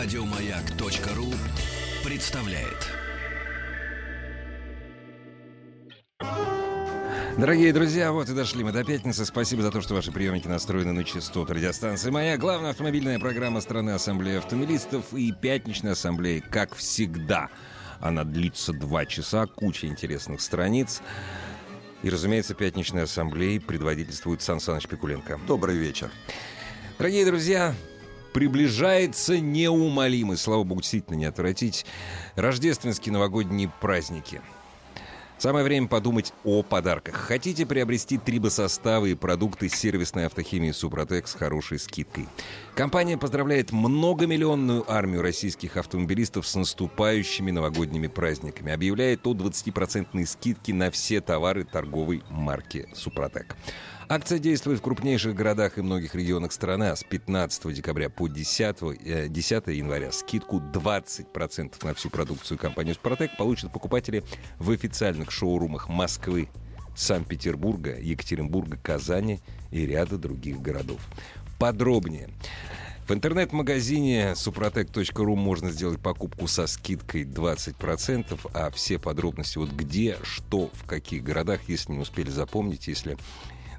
Радиомаяк.ру представляет. Дорогие друзья, вот и дошли мы до пятницы. Спасибо за то, что ваши приемники настроены на частоту радиостанции «Моя». Главная автомобильная программа страны Ассамблеи автомобилистов и пятничная ассамблея, как всегда. Она длится два часа, куча интересных страниц. И, разумеется, пятничная ассамблея предводительствует Сан Саныч Пикуленко. Добрый вечер. Дорогие друзья, приближается неумолимый, слава богу, действительно не отвратить, рождественские новогодние праздники – Самое время подумать о подарках. Хотите приобрести трибосоставы и продукты сервисной автохимии «Супротек» с хорошей скидкой? Компания поздравляет многомиллионную армию российских автомобилистов с наступающими новогодними праздниками. Объявляет о 20% скидке на все товары торговой марки «Супротек». Акция действует в крупнейших городах и многих регионах страны. А с 15 декабря по 10, 10 э, января скидку 20% на всю продукцию компании «Спартек» получат покупатели в официальных шоурумах Москвы, Санкт-Петербурга, Екатеринбурга, Казани и ряда других городов. Подробнее. В интернет-магазине suprotec.ru можно сделать покупку со скидкой 20%, а все подробности вот где, что, в каких городах, если не успели запомнить, если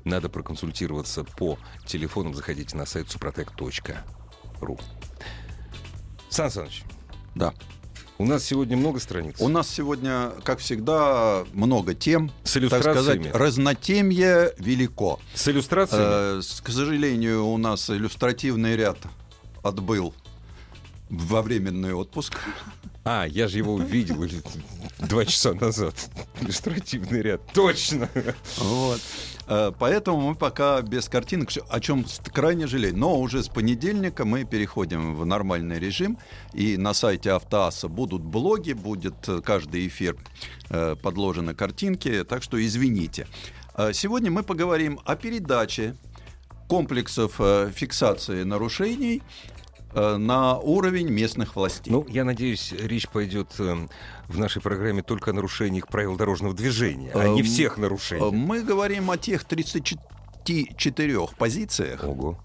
надо проконсультироваться по телефонам. Заходите на сайт suprotec.ru. Сан Саныч. Да. У нас сегодня много страниц. У нас сегодня, как всегда, много тем. С иллюстрациями. Так сказать, разнотемье велико. С иллюстрациями? Э, к сожалению, у нас иллюстративный ряд отбыл во временный отпуск. А, я же его увидел два часа назад. Иллюстративный ряд. Точно. Вот. Э, поэтому мы пока без картинок, о чем крайне жалеем. Но уже с понедельника мы переходим в нормальный режим. И на сайте Автоаса будут блоги, будет каждый эфир э, подложены картинки. Так что извините. Э, сегодня мы поговорим о передаче комплексов фиксации нарушений Э, на уровень местных властей. Ну, я надеюсь, речь пойдет э, в нашей программе только о нарушениях правил дорожного движения, а не эм, всех нарушений. Мы говорим о тех 34 позициях, Ого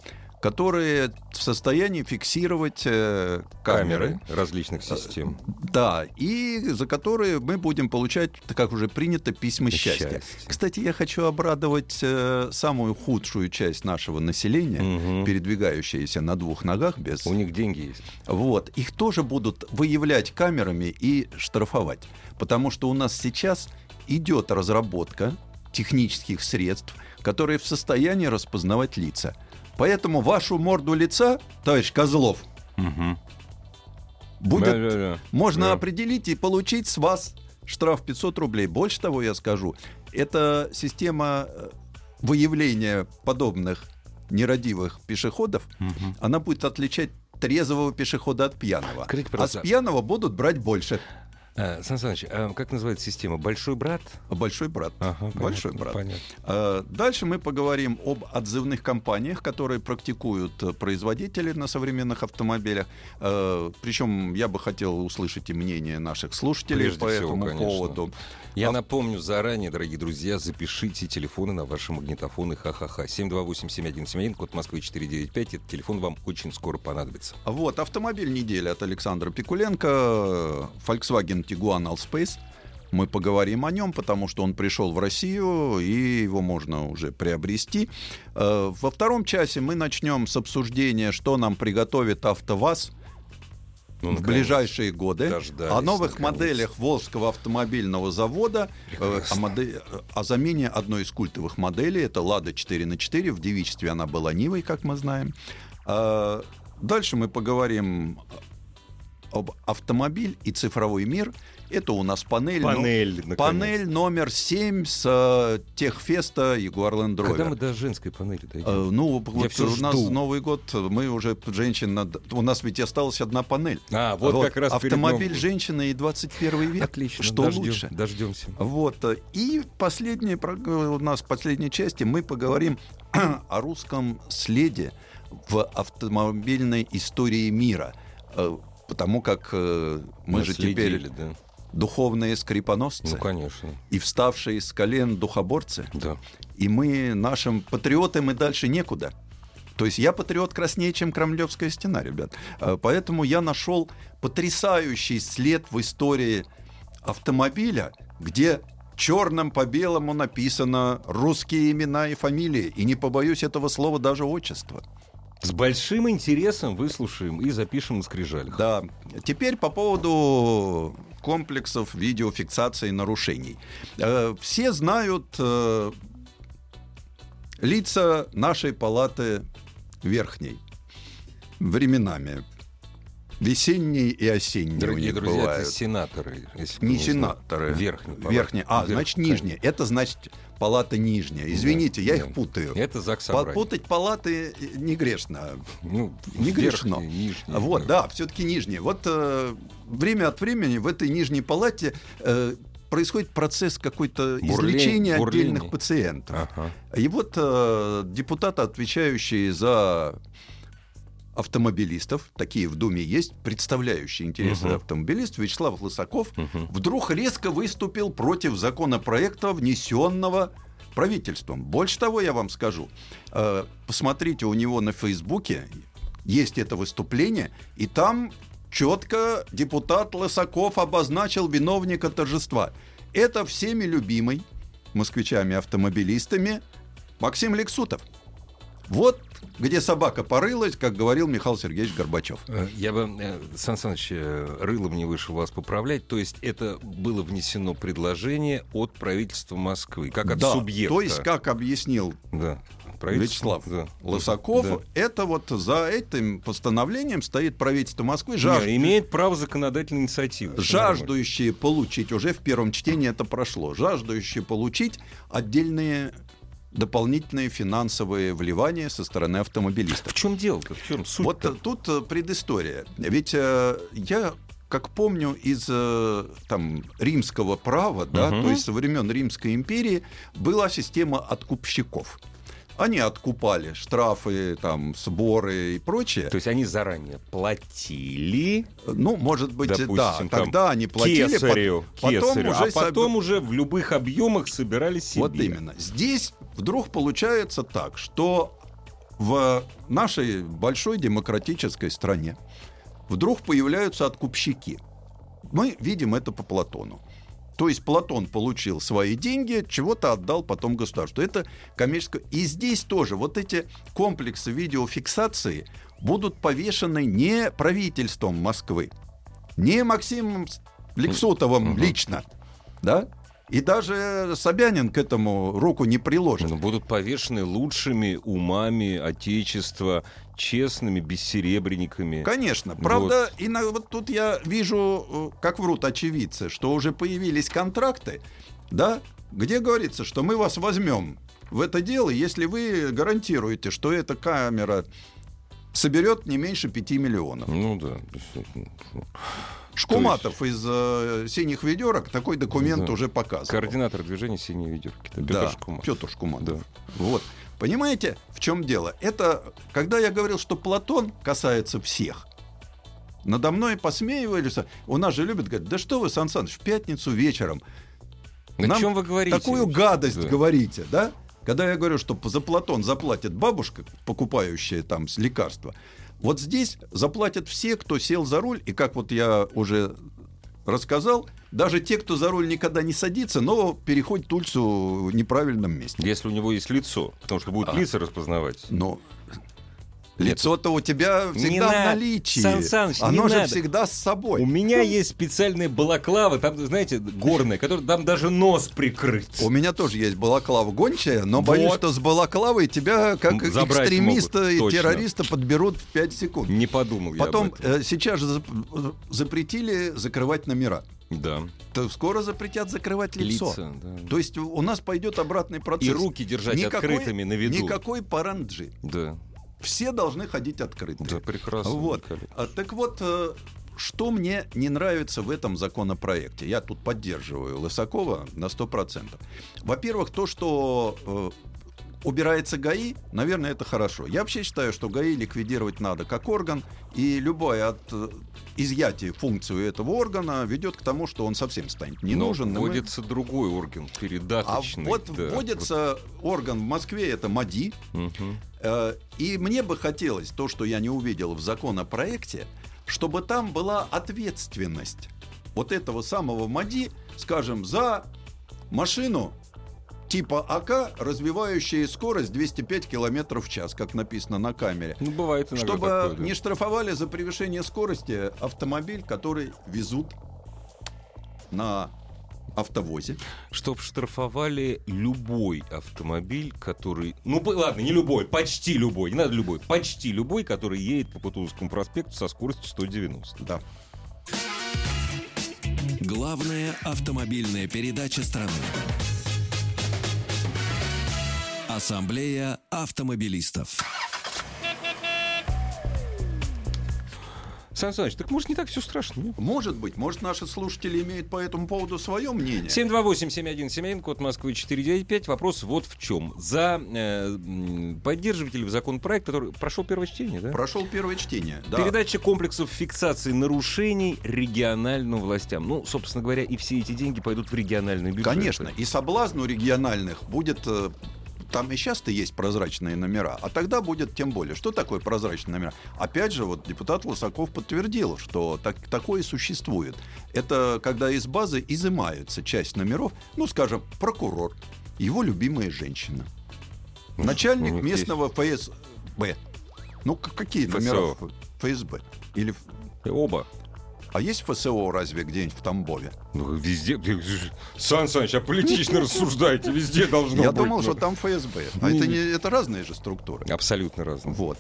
которые в состоянии фиксировать э, камеры. камеры различных систем. Да, и за которые мы будем получать, как уже принято, письма счастья. счастья. Кстати, я хочу обрадовать э, самую худшую часть нашего населения, угу. передвигающиеся на двух ногах без... У них деньги есть. Вот, их тоже будут выявлять камерами и штрафовать. Потому что у нас сейчас идет разработка технических средств, которые в состоянии распознавать лица. Поэтому вашу морду лица, товарищ Козлов, угу. будет, да, да, да. можно да. определить и получить с вас штраф 500 рублей. Больше того, я скажу, это система э, выявления подобных нерадивых пешеходов, угу. она будет отличать трезвого пешехода от пьяного. Скажите, а с пьяного будут брать больше. А, Сан Саныч, а как называется система? Большой брат? Большой брат. Ага, Большой понятно, брат. Понятно. А, дальше мы поговорим об отзывных компаниях, которые практикуют производители на современных автомобилях. А, причем я бы хотел услышать и мнение наших слушателей Прежде по всего, этому конечно. поводу. Я а... напомню заранее, дорогие друзья, запишите телефоны на ваши магнитофоны ха-ха-ха. 728-7171, код Москвы 495. Этот телефон вам очень скоро понадобится. Вот, автомобиль недели от Александра Пикуленко. Volkswagen Tiguan Allspace. Мы поговорим о нем, потому что он пришел в Россию, и его можно уже приобрести. Э, во втором часе мы начнем с обсуждения, что нам приготовит АвтоВАЗ ну, в ближайшие годы о новых моделях Волжского автомобильного завода, э, о, модель, о замене одной из культовых моделей, это «Лада 4 на 4 в девичестве она была Нивой, как мы знаем. Э, дальше мы поговорим об автомобиль и цифровой мир. Это у нас панель, панель, ну, панель номер 7 с э, Техфеста Jaguar Land Rover. Когда мы до женской панели дойдем? Э, ну, вот у нас Новый год, мы уже женщин... У нас ведь осталась одна панель. А, вот, вот как раз Автомобиль женщины и 21 век. Отлично. Что дождем, лучше? Дождемся. Вот. И последняя, у нас в последней части мы поговорим о русском следе в автомобильной истории мира э, потому как э, мы Наследили, же теперь да. духовные скрипоносцы. Ну, конечно. И вставшие с колен духоборцы. Да. И мы нашим патриотам и дальше некуда. То есть я патриот краснее, чем Кремлевская стена, ребят. Э, Поэтому я нашел потрясающий след в истории автомобиля, где черным по белому написано русские имена и фамилии. И не побоюсь этого слова даже отчество. С большим интересом выслушаем и запишем на скрижалях. Да. Теперь по поводу комплексов видеофиксации нарушений. Э, Все знают э, лица нашей палаты верхней временами. Весенние и осенние у Дорогие них друзья, бывают. это сенаторы. если Не сенаторы. Верхний. палат. Верхние. А, Верх- значит, нижние. Это значит палата нижняя. Извините, я да. их путаю. Это ЗАГС. Подпутать палаты не грешно. Ну, Не грешно. нижний, Вот, да, все-таки нижняя. Вот э, время от времени в этой нижней палате э, происходит процесс какой-то излечения отдельных пациентов. Ага. И вот э, депутаты, отвечающие за автомобилистов, такие в Думе есть, представляющие интересы Мгм. автомобилистов, Вячеслав Лысаков, Мгм. вдруг резко выступил против законопроекта, внесенного правительством. Больше того, я вам скажу. Э, Посмотрите, у него на Фейсбуке есть это выступление, и там четко депутат Лысаков обозначил виновника торжества. Это всеми любимый москвичами-автомобилистами Максим Лексутов. Вот где собака порылась, как говорил Михаил Сергеевич Горбачев. Э, Я бы, э, Сан Саныч, э, рылом не вышел вас поправлять. То есть это было внесено предложение от правительства Москвы, как от да, субъекта. то есть, как объяснил Да. Вячеслав да. Лысаков, Да. это вот за этим постановлением стоит правительство Москвы, Не, жаж- имеет право законодательной инициативы. Жаждущие получить, уже в первом чтении это прошло, жаждущие получить отдельные дополнительные финансовые вливания со стороны автомобилистов. В чем дело-то? В чем суть? Вот э, тут э, предыстория. Ведь э, я как помню из э, там римского права, да, Мгм. то есть со времен Римской империи была система откупщиков. Они откупали штрафы, там, сборы и прочее. То есть они заранее платили Ну, может быть, допустим, да, там, тогда они платили, кесарю, потом кесарю, уже а потом соб- уже в любых объемах собирали себе. Вот именно. Здесь вдруг получается так, что в нашей большой демократической стране вдруг появляются откупщики. Мы видим это по Платону. То есть Платон получил свои деньги, чего-то отдал потом государству. Это коммерческое. И здесь тоже вот эти комплексы видеофиксации будут повешены не правительством Москвы, не Максимом Лексутовым Мгм. лично, да? И даже Собянин к этому руку не приложит. Ну, будут повешены лучшими умами Отечества, честными бессеребренниками. Конечно. Правда, и на- вот тут я вижу, э, как врут очевидцы, что уже появились контракты, да, где говорится, что мы вас возьмем в это дело, если вы гарантируете, что эта камера соберет не меньше 5 миллионов. Ну да, Шкуматов из э, синих ведерок такой документ Да. уже показывал. Координатор движения «Синие ведерки». Это Да, Петр Шкуматов. Петр Шкуматов. Да. Вот. Понимаете, в чем дело? Это, когда я говорил, что Платон касается всех, надо мной посмеивались. У нас же любят говорить, да что вы, Сан Саныч, в пятницу вечером О Нам чем вы говорите? такую гадость Да. говорите, да? Когда я говорю, что за Платон заплатит бабушка, покупающая там лекарства, вот здесь заплатят все, кто сел за руль, и как вот я уже рассказал, даже те, кто за руль никогда не садится, но переходит улицу в неправильном месте. Если у него есть лицо, потому что будут А. лица распознавать. Но лицо-то у тебя Не всегда в надо, наличии. Сан Саныч, не Оно же надо. всегда с собой. У меня есть специальная балаклава, там, знаете, горная, которая там даже нос прикрыт. У меня тоже есть балаклава гончая, но боюсь, Вот. что с балаклавой тебя, как забрать экстремиста могут, и точно. террориста, подберут в 5 секунд. Не подумал я Потом об этом. э, сейчас же зап- запретили закрывать номера. Да. То скоро запретят закрывать лицо. Лица, да. То есть у нас пойдет обратный процесс. И руки держать открытыми на виду. Никакой паранджи. Да, Все должны ходить открыто. да, прекрасно. Вот. А, так вот, э, что мне не нравится в этом законопроекте? Я тут поддерживаю Лысакова на 100%. Во-первых, то, что э, убирается ГАИ, наверное, это хорошо. Я вообще считаю, что ГАИ ликвидировать надо как орган, и любое от, э, изъятие функции этого органа ведет к тому, что он совсем станет не нужен. и мы- вводится другой орган, А передаточный. вот да. вводится орган в Москве, это МАДИ. Э, И мне бы хотелось, то, что я не увидел в законопроекте, чтобы там была ответственность вот этого самого МАДИ, скажем, за машину типа АК, развивающая скорость 205 км в час, как написано на камере. Ну, бывает иногда Чтобы такое, да. не штрафовали за превышение скорости автомобиль, который везут на автовозе. Чтоб штрафовали любой автомобиль, который... Ну, ладно, не любой, почти любой, не надо любой, почти любой, который едет по Кутузовскому проспекту со скоростью 190. Да. Главная автомобильная передача страны. Ассамблея автомобилистов. Сан Саныч, так может не так все страшно, нет? Может быть, может наши слушатели имеют по этому поводу свое мнение. 728-7171, код Москвы 495. Вопрос вот в чем. За э, м, поддерживаете ли вы законопроект, который прошел первое чтение, да? Прошел первое чтение. Да. Передача комплексов фиксации нарушений региональным властям. Ну, собственно говоря, и все эти деньги пойдут в региональные бюджеты. Конечно, и соблазн у региональных будет... э, Там и сейчас-то есть прозрачные номера, а тогда будет тем более. Что такое прозрачные номера? Опять же, вот депутат Лосаков подтвердил, что так, такое существует. Это когда из базы изымаются часть номеров, ну, скажем, прокурор, его любимая женщина, начальник у них местного ФСБ. Ну, какие ФСО. номера ФСБ? Или... Оба. А есть ФСО разве где-нибудь в Тамбове? Ну, везде. Сан Саныч, а политично рассуждайте, везде должно Я быть. думал, ну. что там ФСБ. А Не- это, не, это разные же структуры. Абсолютно разные. Вот.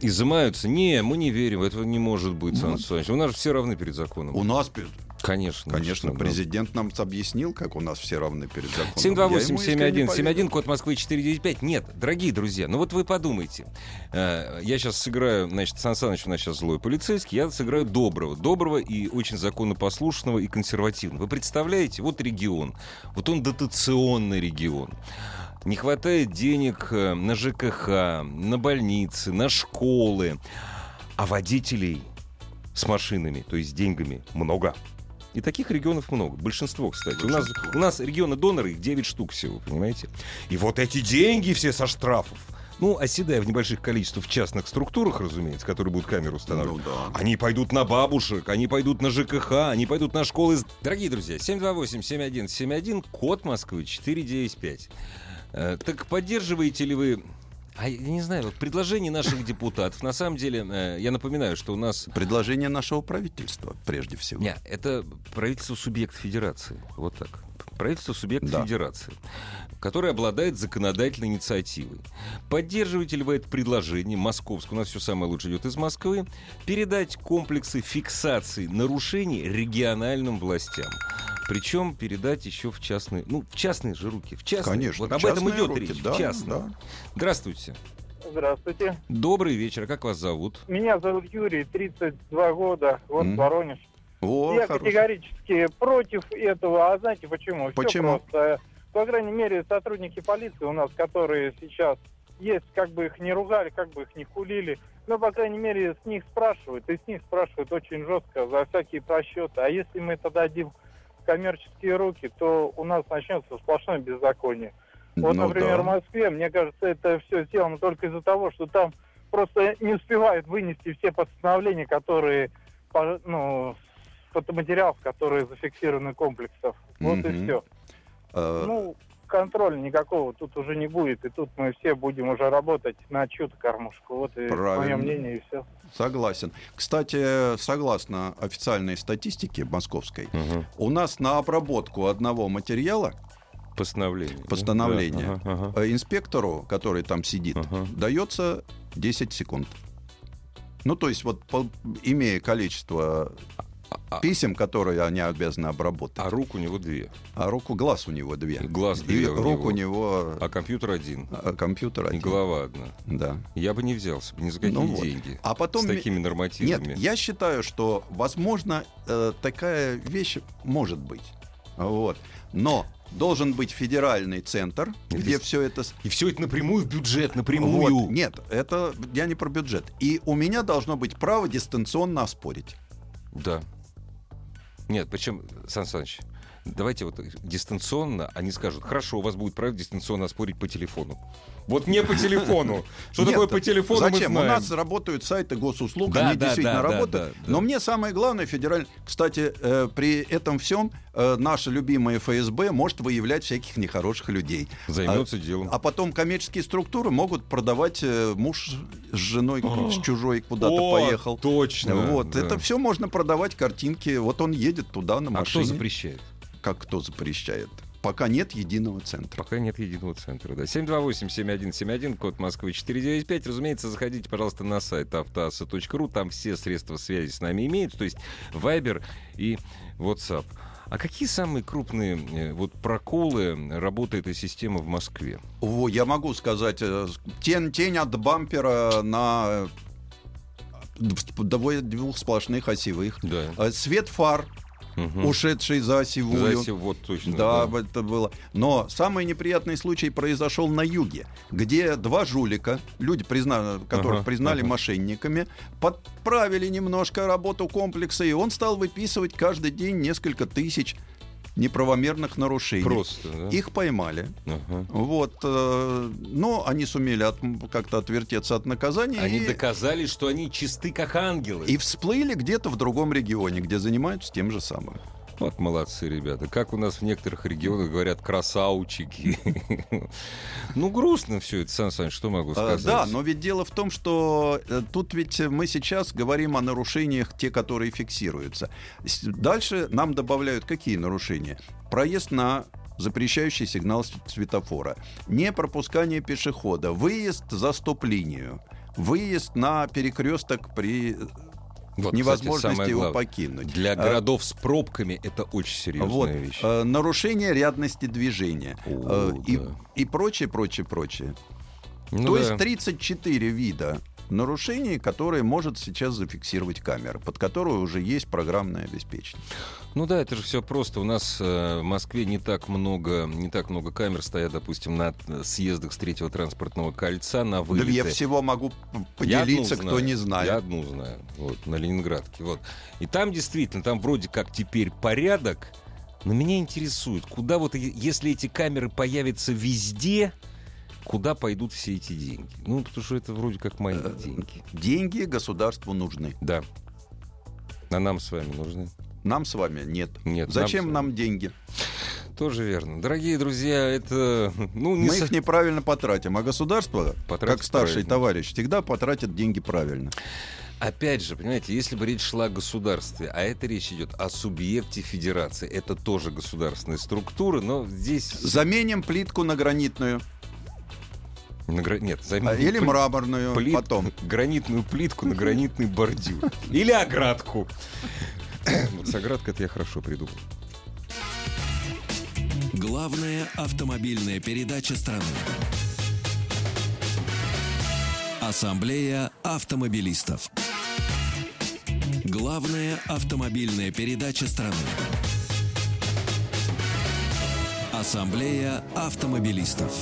Изымаются? Не, мы не верим, этого не может быть, Сан Саныч. У нас же все равны перед законом. У нас, пе- Конечно. конечно, да. президент нам объяснил, как у нас все равны перед законом. Я ему искренне 728-7171, поверил. код Москвы 495. Нет, дорогие друзья, ну вот вы подумайте. Э, Я сейчас сыграю, значит, Сан Саныч у нас сейчас злой полицейский, я сыграю доброго. Доброго и очень законопослушного и консервативного. Вы представляете, вот регион, вот он дотационный регион. Не хватает денег э, на ЖКХ, на больницы, на школы. А водителей с машинами, то есть с деньгами, много. И таких регионов много. Большинство, кстати. У нас, у нас регионы-доноры, их 9 штук всего, понимаете? И вот эти деньги все со штрафов, ну, оседая в небольших количествах в частных структурах, разумеется, которые будут камеры устанавливать, Ну да. они пойдут на бабушек, они пойдут на ЖКХ, они пойдут на школы. Дорогие друзья, 728-7171, код Москвы 495. Э, так поддерживаете ли вы... А я не знаю, вот предложение наших депутатов. На самом деле, э, я напоминаю, что у нас Предложение нашего правительства, прежде всего. не, это правительство субъект федерации. Вот так. Правительство субъект Да. федерации, которое обладает законодательной инициативой. Поддерживаете ли вы это предложение московское, у нас все самое лучшее идет из Москвы, передать комплексы фиксации нарушений региональным властям? Причем передать еще в частные, ну, в частные же руки. В частные. Конечно, Вот об частные этом идет руки, речь. да, в частные. да. Здравствуйте. Здравствуйте. Добрый вечер. А как вас зовут? Меня зовут Юрий, 32 года, вот М. Воронеж. О, Я хорошо. категорически против этого. А знаете почему? Всё Почему? просто. По крайней мере, сотрудники полиции у нас, которые сейчас есть, как бы их не ругали, как бы их не хулили, но, по крайней мере, с них спрашивают, и с них спрашивают очень жестко за всякие просчеты. А если мы это дадим коммерческие руки, то у нас начнется сплошное беззаконие. Вот, Ну например, да. в Москве, мне кажется, это все сделано только из-за того, что там просто не успевают вынести все постановления, которые, ну, фотоматериалов, которые зафиксированы комплексов. Вот и Мгм. все. Э, Ну, контроля никакого тут уже не будет, и тут мы все будем уже работать на чью-то кормушку. Вот и Правильно. мое мнение, и все. Согласен. Кстати, согласно официальной статистике московской, у нас на обработку одного материала Постановление. Постановление. Да, ага, ага. э, инспектору, который там сидит, Ага. дается 10 секунд. Ну, то есть, вот по- имея количество писем, которые они обязаны обработать, А рук у него две. а руку глаз у него две. И глаз И две у рук него. у него А компьютер один. а, компьютер И один. голова одна. Да. Я бы не взялся ни за какие Ну вот. деньги. А потом С ми- такими нормативами. Нет, я считаю, что, возможно, э, такая вещь может быть. Вот. Но должен быть федеральный центр, где Здесь- все это... И все это напрямую в бюджет, напрямую. Вот. Нет, это я не про бюджет. И у меня должно быть право дистанционно оспорить. Да. Нет, причем, Сан Саныч, давайте вот дистанционно, они скажут, хорошо, у вас будет право дистанционно спорить по телефону. Вот не по телефону. Что Нет, такое по телефону, Зачем? У нас работают сайты госуслуг, Да, они да, действительно да, работают. Но мне самое главное федеральный... Кстати, э, при этом всем э, наша любимая ФСБ может выявлять всяких нехороших людей. Займется делом. А потом коммерческие структуры могут продавать э, муж с женой с чужой куда-то О, поехал. Точно. Вот, это все можно продавать картинки. Вот он едет туда на А кто машине. запрещает? Как кто запрещает? Пока нет единого центра. Пока нет единого центра. Да. 728-7171, код Москвы 495. Разумеется, заходите, пожалуйста, на сайт автоаса.ру. Там все средства связи с нами имеются, то есть Viber и WhatsApp. А какие самые крупные э, вот проколы работы этой системы в Москве? Во, я могу сказать, э, тень, тень от бампера на э, двое- двух сплошных осевых. Да. Свет фар, Мгм. ушедший за осевую. За сё- вот точно. Да, это было. Но самый неприятный случай произошел на юге, где два жулика, люди, призна... которых Ага, признали ага. мошенниками, подправили немножко работу комплекса, и он стал выписывать каждый день несколько тысяч неправомерных нарушений. Просто, да? Их поймали. Ага. Вот, э, но они сумели от- как-то отвертеться от наказания Они и, доказали, что они чисты, как ангелы. и всплыли где-то в другом регионе, где занимаются тем же самым. Вот молодцы, ребята. Как у нас в некоторых регионах говорят красавчики. Ну, грустно все это, Сан Саныч, что могу А, сказать? Да, но ведь дело в том, что э, тут ведь мы сейчас говорим о нарушениях, те, которые фиксируются. Дальше нам добавляют какие нарушения? Проезд на запрещающий сигнал светофора, не пропускание пешехода, выезд за стоп-линию, выезд на перекресток при Вот, кстати, невозможности самое его главное. покинуть. Для А, городов с пробками это очень серьезная Вот, вещь. э, нарушение рядности движения О, э, и, да. и прочее, прочее, прочее. Ну То да. есть 34 вида нарушений, которые может сейчас зафиксировать камера, под которую уже есть программное обеспечение. Ну да, это же все просто. У нас э, в Москве не так много, не так много камер стоят, допустим, на съездах с третьего транспортного кольца на Да вылеты. я всего могу поделиться, кто знаю. не знает. Я одну знаю. Вот, на Ленинградке. Вот. И там действительно, там вроде как теперь порядок. Но меня интересует, куда вот, если эти камеры появятся везде, куда пойдут все эти деньги? Ну, потому что это вроде как мои Э, деньги. Деньги государству нужны. Да. А нам с вами нужны? Нам с вами нет. Нет. Зачем нам, вами- деньги? Тоже верно. Дорогие друзья, это... Ну, не Мы со- их неправильно потратим, а государство, Потратит как старший правильно. товарищ, всегда потратит деньги правильно. Опять же, понимаете, если бы речь шла о государстве, а это речь идет о субъекте федерации, это тоже государственная структура, но здесь... Заменим плитку на гранитную гра- Нет, займ- а, или пл- мраморную плит- потом. Гранитную плитку на гранитный бордюр. Или оградку. Вот с оградкой это я хорошо придумал. Главная автомобильная передача страны. Ассамблея автомобилистов. Главная автомобильная передача страны. Ассамблея автомобилистов.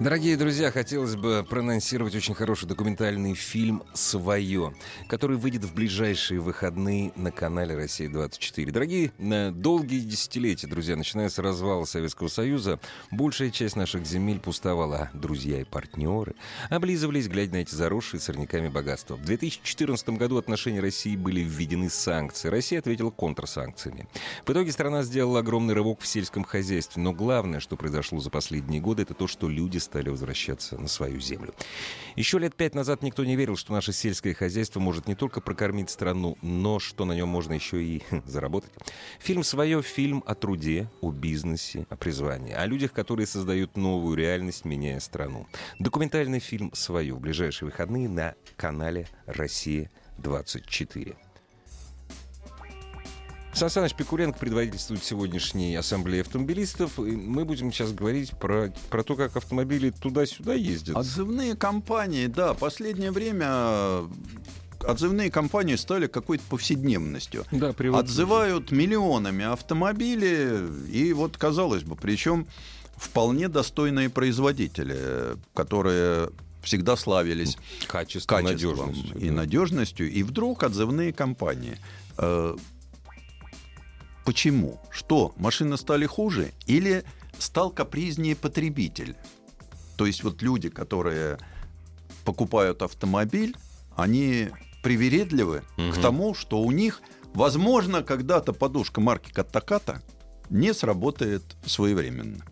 Дорогие друзья, хотелось бы проанонсировать очень хороший документальный фильм «Свое», который выйдет в ближайшие выходные на канале «Россия-24». Дорогие, на долгие десятилетия, друзья, начиная с развала Советского Союза, большая часть наших земель пустовала, друзья и партнеры облизывались, глядя на эти заросшие сорняками богатства. В 2014 году в отношении России были введены санкции. Россия ответила контрсанкциями. В итоге страна сделала огромный рывок в сельском хозяйстве. Но главное, что произошло за последние годы, это то, что люди стали возвращаться на свою землю. Еще лет пять назад никто не верил, что наше сельское хозяйство может не только прокормить страну, но что на нем можно еще и заработать. Фильм «Свое» — фильм о труде, о бизнесе, о призвании, о людях, которые создают новую реальность, меняя страну. Документальный фильм «Свое» в ближайшие выходные на канале «Россия-24». Сан Саныч Пикуленко предводительствует сегодняшней ассамблее автомобилистов. И мы будем сейчас говорить про, про то, как автомобили туда-сюда ездят. Отзывные компании, да, последнее время отзывные компании стали какой-то повседневностью. Да, привыкли. Отзывают миллионами автомобили, и вот, казалось бы, причем вполне достойные производители, которые всегда славились Качество, качеством надежность. и надежностью, и вдруг отзывные компании. Почему? Что, машины стали хуже или стал капризнее потребитель? То есть вот люди, которые покупают автомобиль, они привередливы Мгм. к тому, что у них, возможно, когда-то подушка марки Каттаката не сработает своевременно.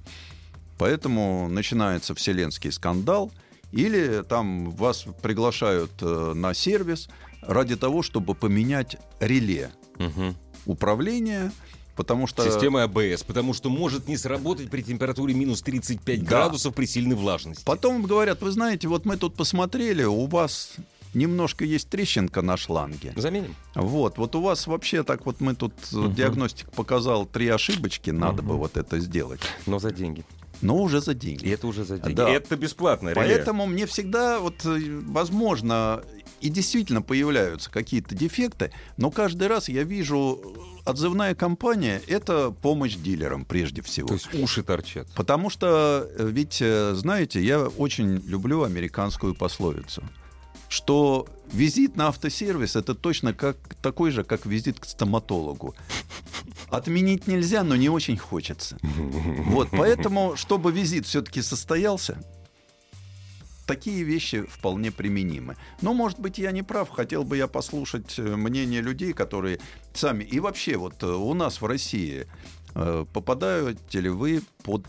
Поэтому начинается вселенский скандал, или там вас приглашают э, на сервис ради того, чтобы поменять реле Мгм. Управления, потому что... Система АБС, потому что может не сработать при температуре минус 35 Да. градусов при сильной влажности. Потом говорят, вы знаете, вот мы тут посмотрели, у вас немножко есть трещинка на шланге. Заменим. Вот, вот у вас вообще так вот мы тут Мгм. диагностик показал три ошибочки, надо бы Мгм. вот это сделать. Но за деньги. Но уже за И деньги. это уже за деньги. Да. И это бесплатно, реле. Поэтому мне всегда, вот, э, возможно, и действительно появляются какие-то дефекты, но каждый раз я вижу, э, отзывная компания — это помощь дилерам прежде всего. То есть уши торчат. Потому что, э, ведь, э, знаете, я очень люблю американскую пословицу, что визит на автосервис это точно как, такой же, как визит к стоматологу. Отменить нельзя, но не очень хочется. Вот, поэтому, чтобы визит все-таки состоялся, такие вещи вполне применимы. Но, может быть, я не прав. Хотел бы я послушать э, мнение людей, которые сами... И вообще, вот э, у нас в России э, попадаете ли вы под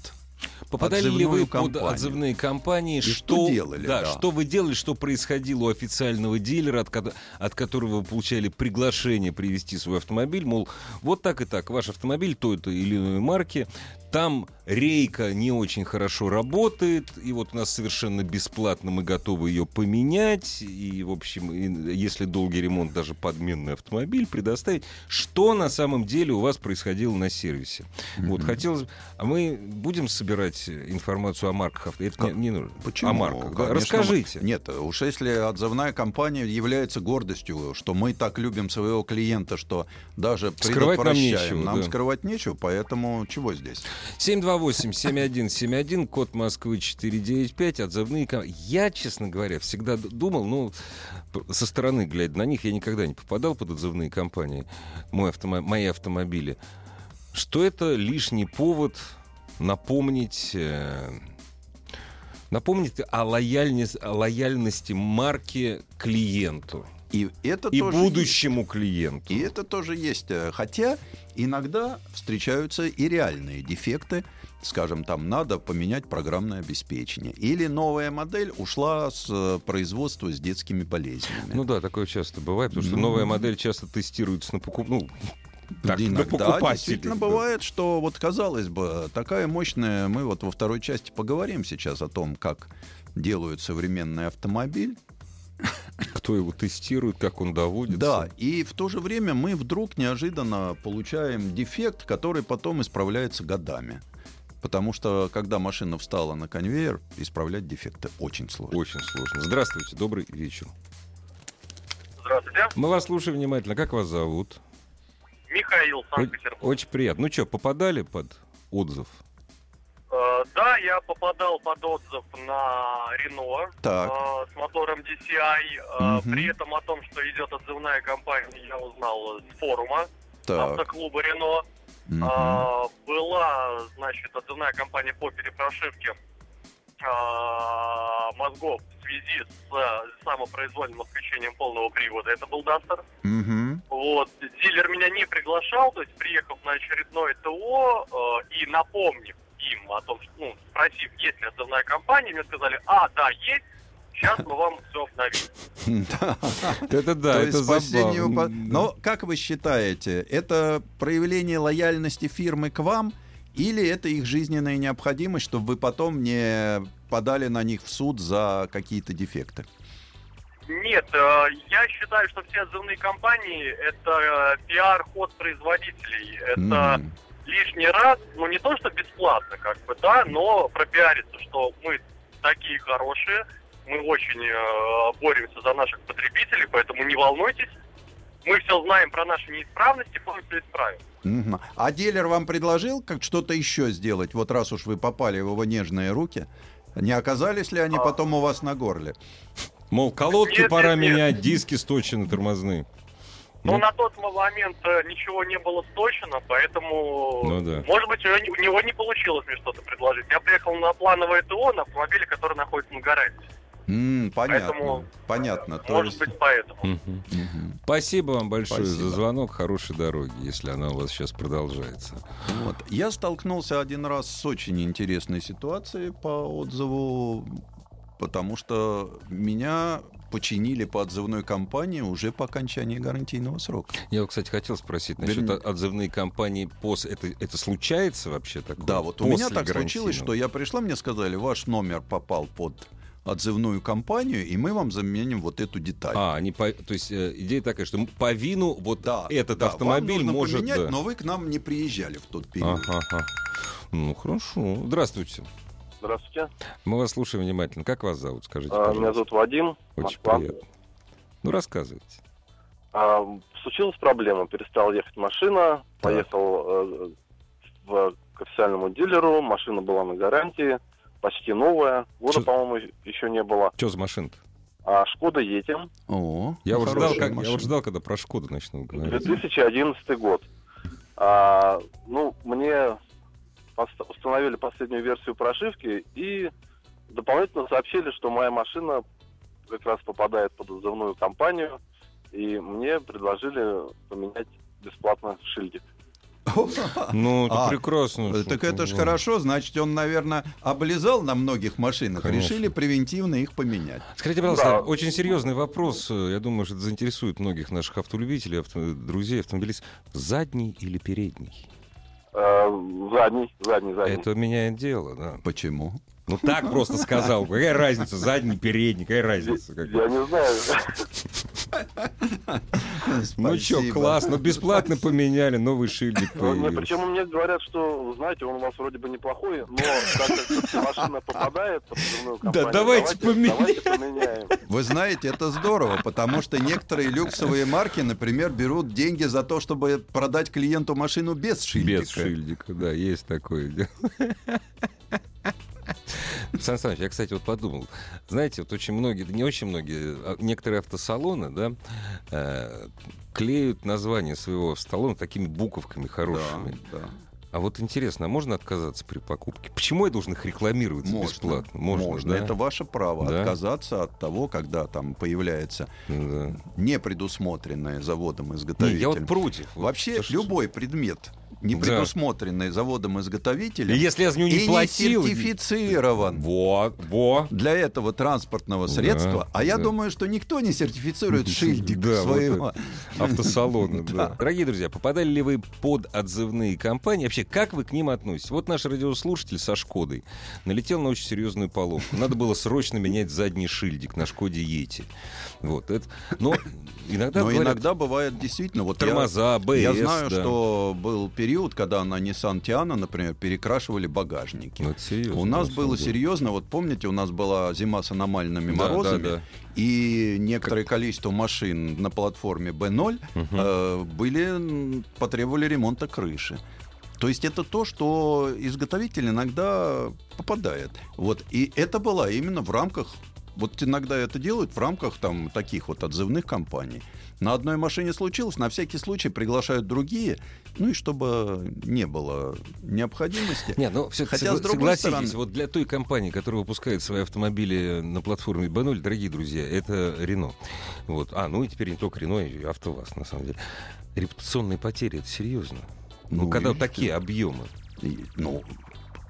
Попадали ли вы под компанию. отзывные компании? И что делали, Да, да. что вы делали, что происходило у официального дилера, от, ко- от которого вы получали приглашение привезти свой автомобиль, мол, вот так и так, ваш автомобиль той-то или иной марки, там рейка не очень хорошо работает, и вот у нас совершенно бесплатно мы готовы ее поменять, и, в общем, и если долгий ремонт, даже подменный автомобиль предоставить. Что на самом деле у вас происходило на сервисе? Вот, хотелось бы... А мы будем собирать информацию о марках авто? Это не, не нужно. Почему? О марках. Конечно, Расскажите. мы- Нет, уж если отзывная компания является гордостью, что мы так любим своего клиента, что даже Скрывать нам нечего, Нам да. скрывать нечего, поэтому чего здесь? 728-7171, код Москвы 495, отзывные Я, честно говоря, всегда думал, ну, со стороны глядя на них, я никогда не попадал под отзывные компании, мой автомо- мои автомобили, что это лишний повод напомнить... э, Напомнить о, лояльнес- о лояльности марки клиенту И это и тоже будущему клиенту. И это тоже есть. э, Хотя иногда встречаются и реальные дефекты. Скажем, там надо поменять программное обеспечение. Или новая модель ушла с э, производства с детскими болезнями. Ну да, такое часто бывает, потому что Ну. новая модель часто тестируется на покуп... ну, так, Иногда действительно да. бывает, что вот казалось бы, такая мощная, мы вот во второй части поговорим сейчас о том, как делают современный автомобиль. Кто его тестирует, как он доводится. Да, и в то же время мы вдруг неожиданно получаем дефект, который потом исправляется годами. Потому что, когда машина встала на конвейер, исправлять дефекты очень сложно. Очень сложно. Здравствуйте, добрый вечер. Здравствуйте. Мы вас слушаем внимательно. Как вас зовут? Михаил, Санкт-Петербург. Очень приятно. Ну что, попадали под отзыв? Э, да, я попадал под отзыв на Рено Так. э, с мотором DCI. Э, Мгм. При этом о том, что идет отзывная компания, я узнал с форума Так. автоклуба Рено. мгм. А, была, значит, отзывная компания по перепрошивке а, мозгов в связи с э, самопроизвольным отключением полного привода. Это был Дастер. Мгм. Вот, дилер меня не приглашал, то есть приехав на очередное ТО э, и напомнив им о том, что, ну, спросив, есть ли отзывная компания, мне сказали, а, да, есть, сейчас мы вам все обновим. Это да, То это забавно. Но как вы считаете, это проявление лояльности фирмы к вам или это их жизненная необходимость, чтобы вы потом не подали на них в суд за какие-то дефекты? Нет, э, я считаю, что все отзывные компании это э, пиар-ход производителей. Это М. лишний раз, ну не то, что бесплатно, как бы, да, но пропиариться, что мы такие хорошие, мы очень э, боремся за наших потребителей, поэтому не волнуйтесь. Мы все знаем про наши неисправности, мы все исправим. А дилер вам предложил как что-то еще сделать? Вот раз уж вы попали в его нежные руки, не оказались ли они А. потом у вас на горле? Мол, колодки Нет, пора нет, нет. менять, диски сточены тормозные. Но Ну. на тот момент э, ничего не было сточено, поэтому, Ну да. может быть, у него не- у него не получилось мне что-то предложить. Я приехал на плановое ТО на автомобиле, который находится на гарантии. М, понятно. Поэтому, Понятно. То Может есть- быть, поэтому. Мгм. Мгм. Спасибо вам большое Спасибо. за звонок. Хорошей дороги, если она у вас сейчас продолжается. Вот. Я столкнулся один раз с очень интересной ситуацией по отзыву, потому что меня починили по отзывной кампании уже по окончании гарантийного срока. Я, кстати, хотел спросить насчет Вернее- о- отзывные компании ПОС. Это, это случается вообще такое? Да, вот у меня После так случилось, что я пришла, мне сказали, ваш номер попал под отзывную компанию, и мы вам заменим вот эту деталь. А, они по- то есть э, идея такая, что по вину вот да, этот да, вам автомобиль нужно может... поменять, да. но вы к нам не приезжали в тот период. Ага, ага. Ну, хорошо. Здравствуйте. Здравствуйте. Мы вас слушаем внимательно. Как вас зовут? Скажите, А, пожалуйста. Меня зовут Вадим. Очень Москва. приятно. Ну, рассказывайте. А, Случилась проблема. Перестала ехать машина. Так. Поехал э, в, к официальному дилеру. Машина была на гарантии. Почти новая. Года, Чё- по-моему, еще не было. Что за машина-то? А Шкода Етим. О, Я, вот ждал, как, я вот ждал, когда про Шкоду начнут говорить. 2011 год. А, ну, мне установили последнюю версию прошивки и дополнительно сообщили, что моя машина как раз попадает под отзывную компанию, и мне предложили поменять бесплатно шильдик. Ну, это А, прекрасно. Так это ж хорошо, значит, он, наверное, облизал на многих машинах. Конечно. Решили превентивно их поменять. Скажите, пожалуйста, Да. очень серьезный вопрос. э, Я думаю, что это заинтересует многих наших автолюбителей, авто- друзей, автомобилистов. Задний или передний? Э, задний, задний, задний. Это меняет дело, да. Почему? Ну так просто сказал. Какая разница, задний, передний, какая разница? Я не знаю. Ну что, классно, бесплатно поменяли, новый шильдик Ну, появился. причем мне говорят, что, знаете, он у вас вроде бы неплохой, но так как всё-таки машина попадает поменяем. давайте поменяем. Вы знаете, это здорово, потому что некоторые люксовые марки, например, берут деньги за то, чтобы продать клиенту машину без шильдика. Без шильдика, да, есть такое дело. Сан Саныч, я, кстати, вот подумал. Знаете, вот очень многие, да не очень многие, а некоторые автосалоны, да, э, клеют название своего салона такими буковками хорошими. Да, да. А вот интересно, а можно отказаться при покупке? Почему я должен их рекламировать Можно, бесплатно? Можно, да? это ваше право Да? отказаться от того, когда там появляется Да. непредусмотренное заводом Не, изготовителем. я вот против. Вот Вообще что- любой предмет, не Да. предусмотренный заводом И изготовителем, если я за него и не не платил... сертифицирован Вот, во. для этого транспортного Да, средства, а я да. думаю, что никто не сертифицирует шильдик Да, вот своего. автосалона. да. Да. Дорогие друзья, попадали ли вы под отзывные компании? Вообще, как вы к ним относитесь? Вот наш радиослушатель со Шкодой налетел на очень серьезную поломку. Надо было срочно менять задний шильдик на Шкоде Ети. Вот это. Но иногда Но говорят, иногда бывает действительно вот я- тормоза, АБС. Я знаю, да. что был период, когда на Nissan Tiana, например, перекрашивали багажники. Ну, серьезно, у нас было деле. серьезно, вот помните, у нас была зима с аномальными Да, морозами, да, да. и некоторое количество машин на платформе B0 Мгм. э, были, потребовали ремонта крыши. То есть это то, что изготовитель иногда попадает. Вот. И это было именно в рамках, вот иногда это делают в рамках там таких вот отзывных компаний. На одной машине случилось, на всякий случай приглашают другие, ну и чтобы не было необходимости. Не, ну все Хотя, с другой стороны- вот для той компании, которая выпускает свои автомобили на платформе B0, дорогие друзья, это Рено. Вот. А, ну и теперь не только Рено, и АвтоВАЗ, на самом деле. Репутационные потери, это серьезно. Ну, Ну, когда такие объемы. И, ну,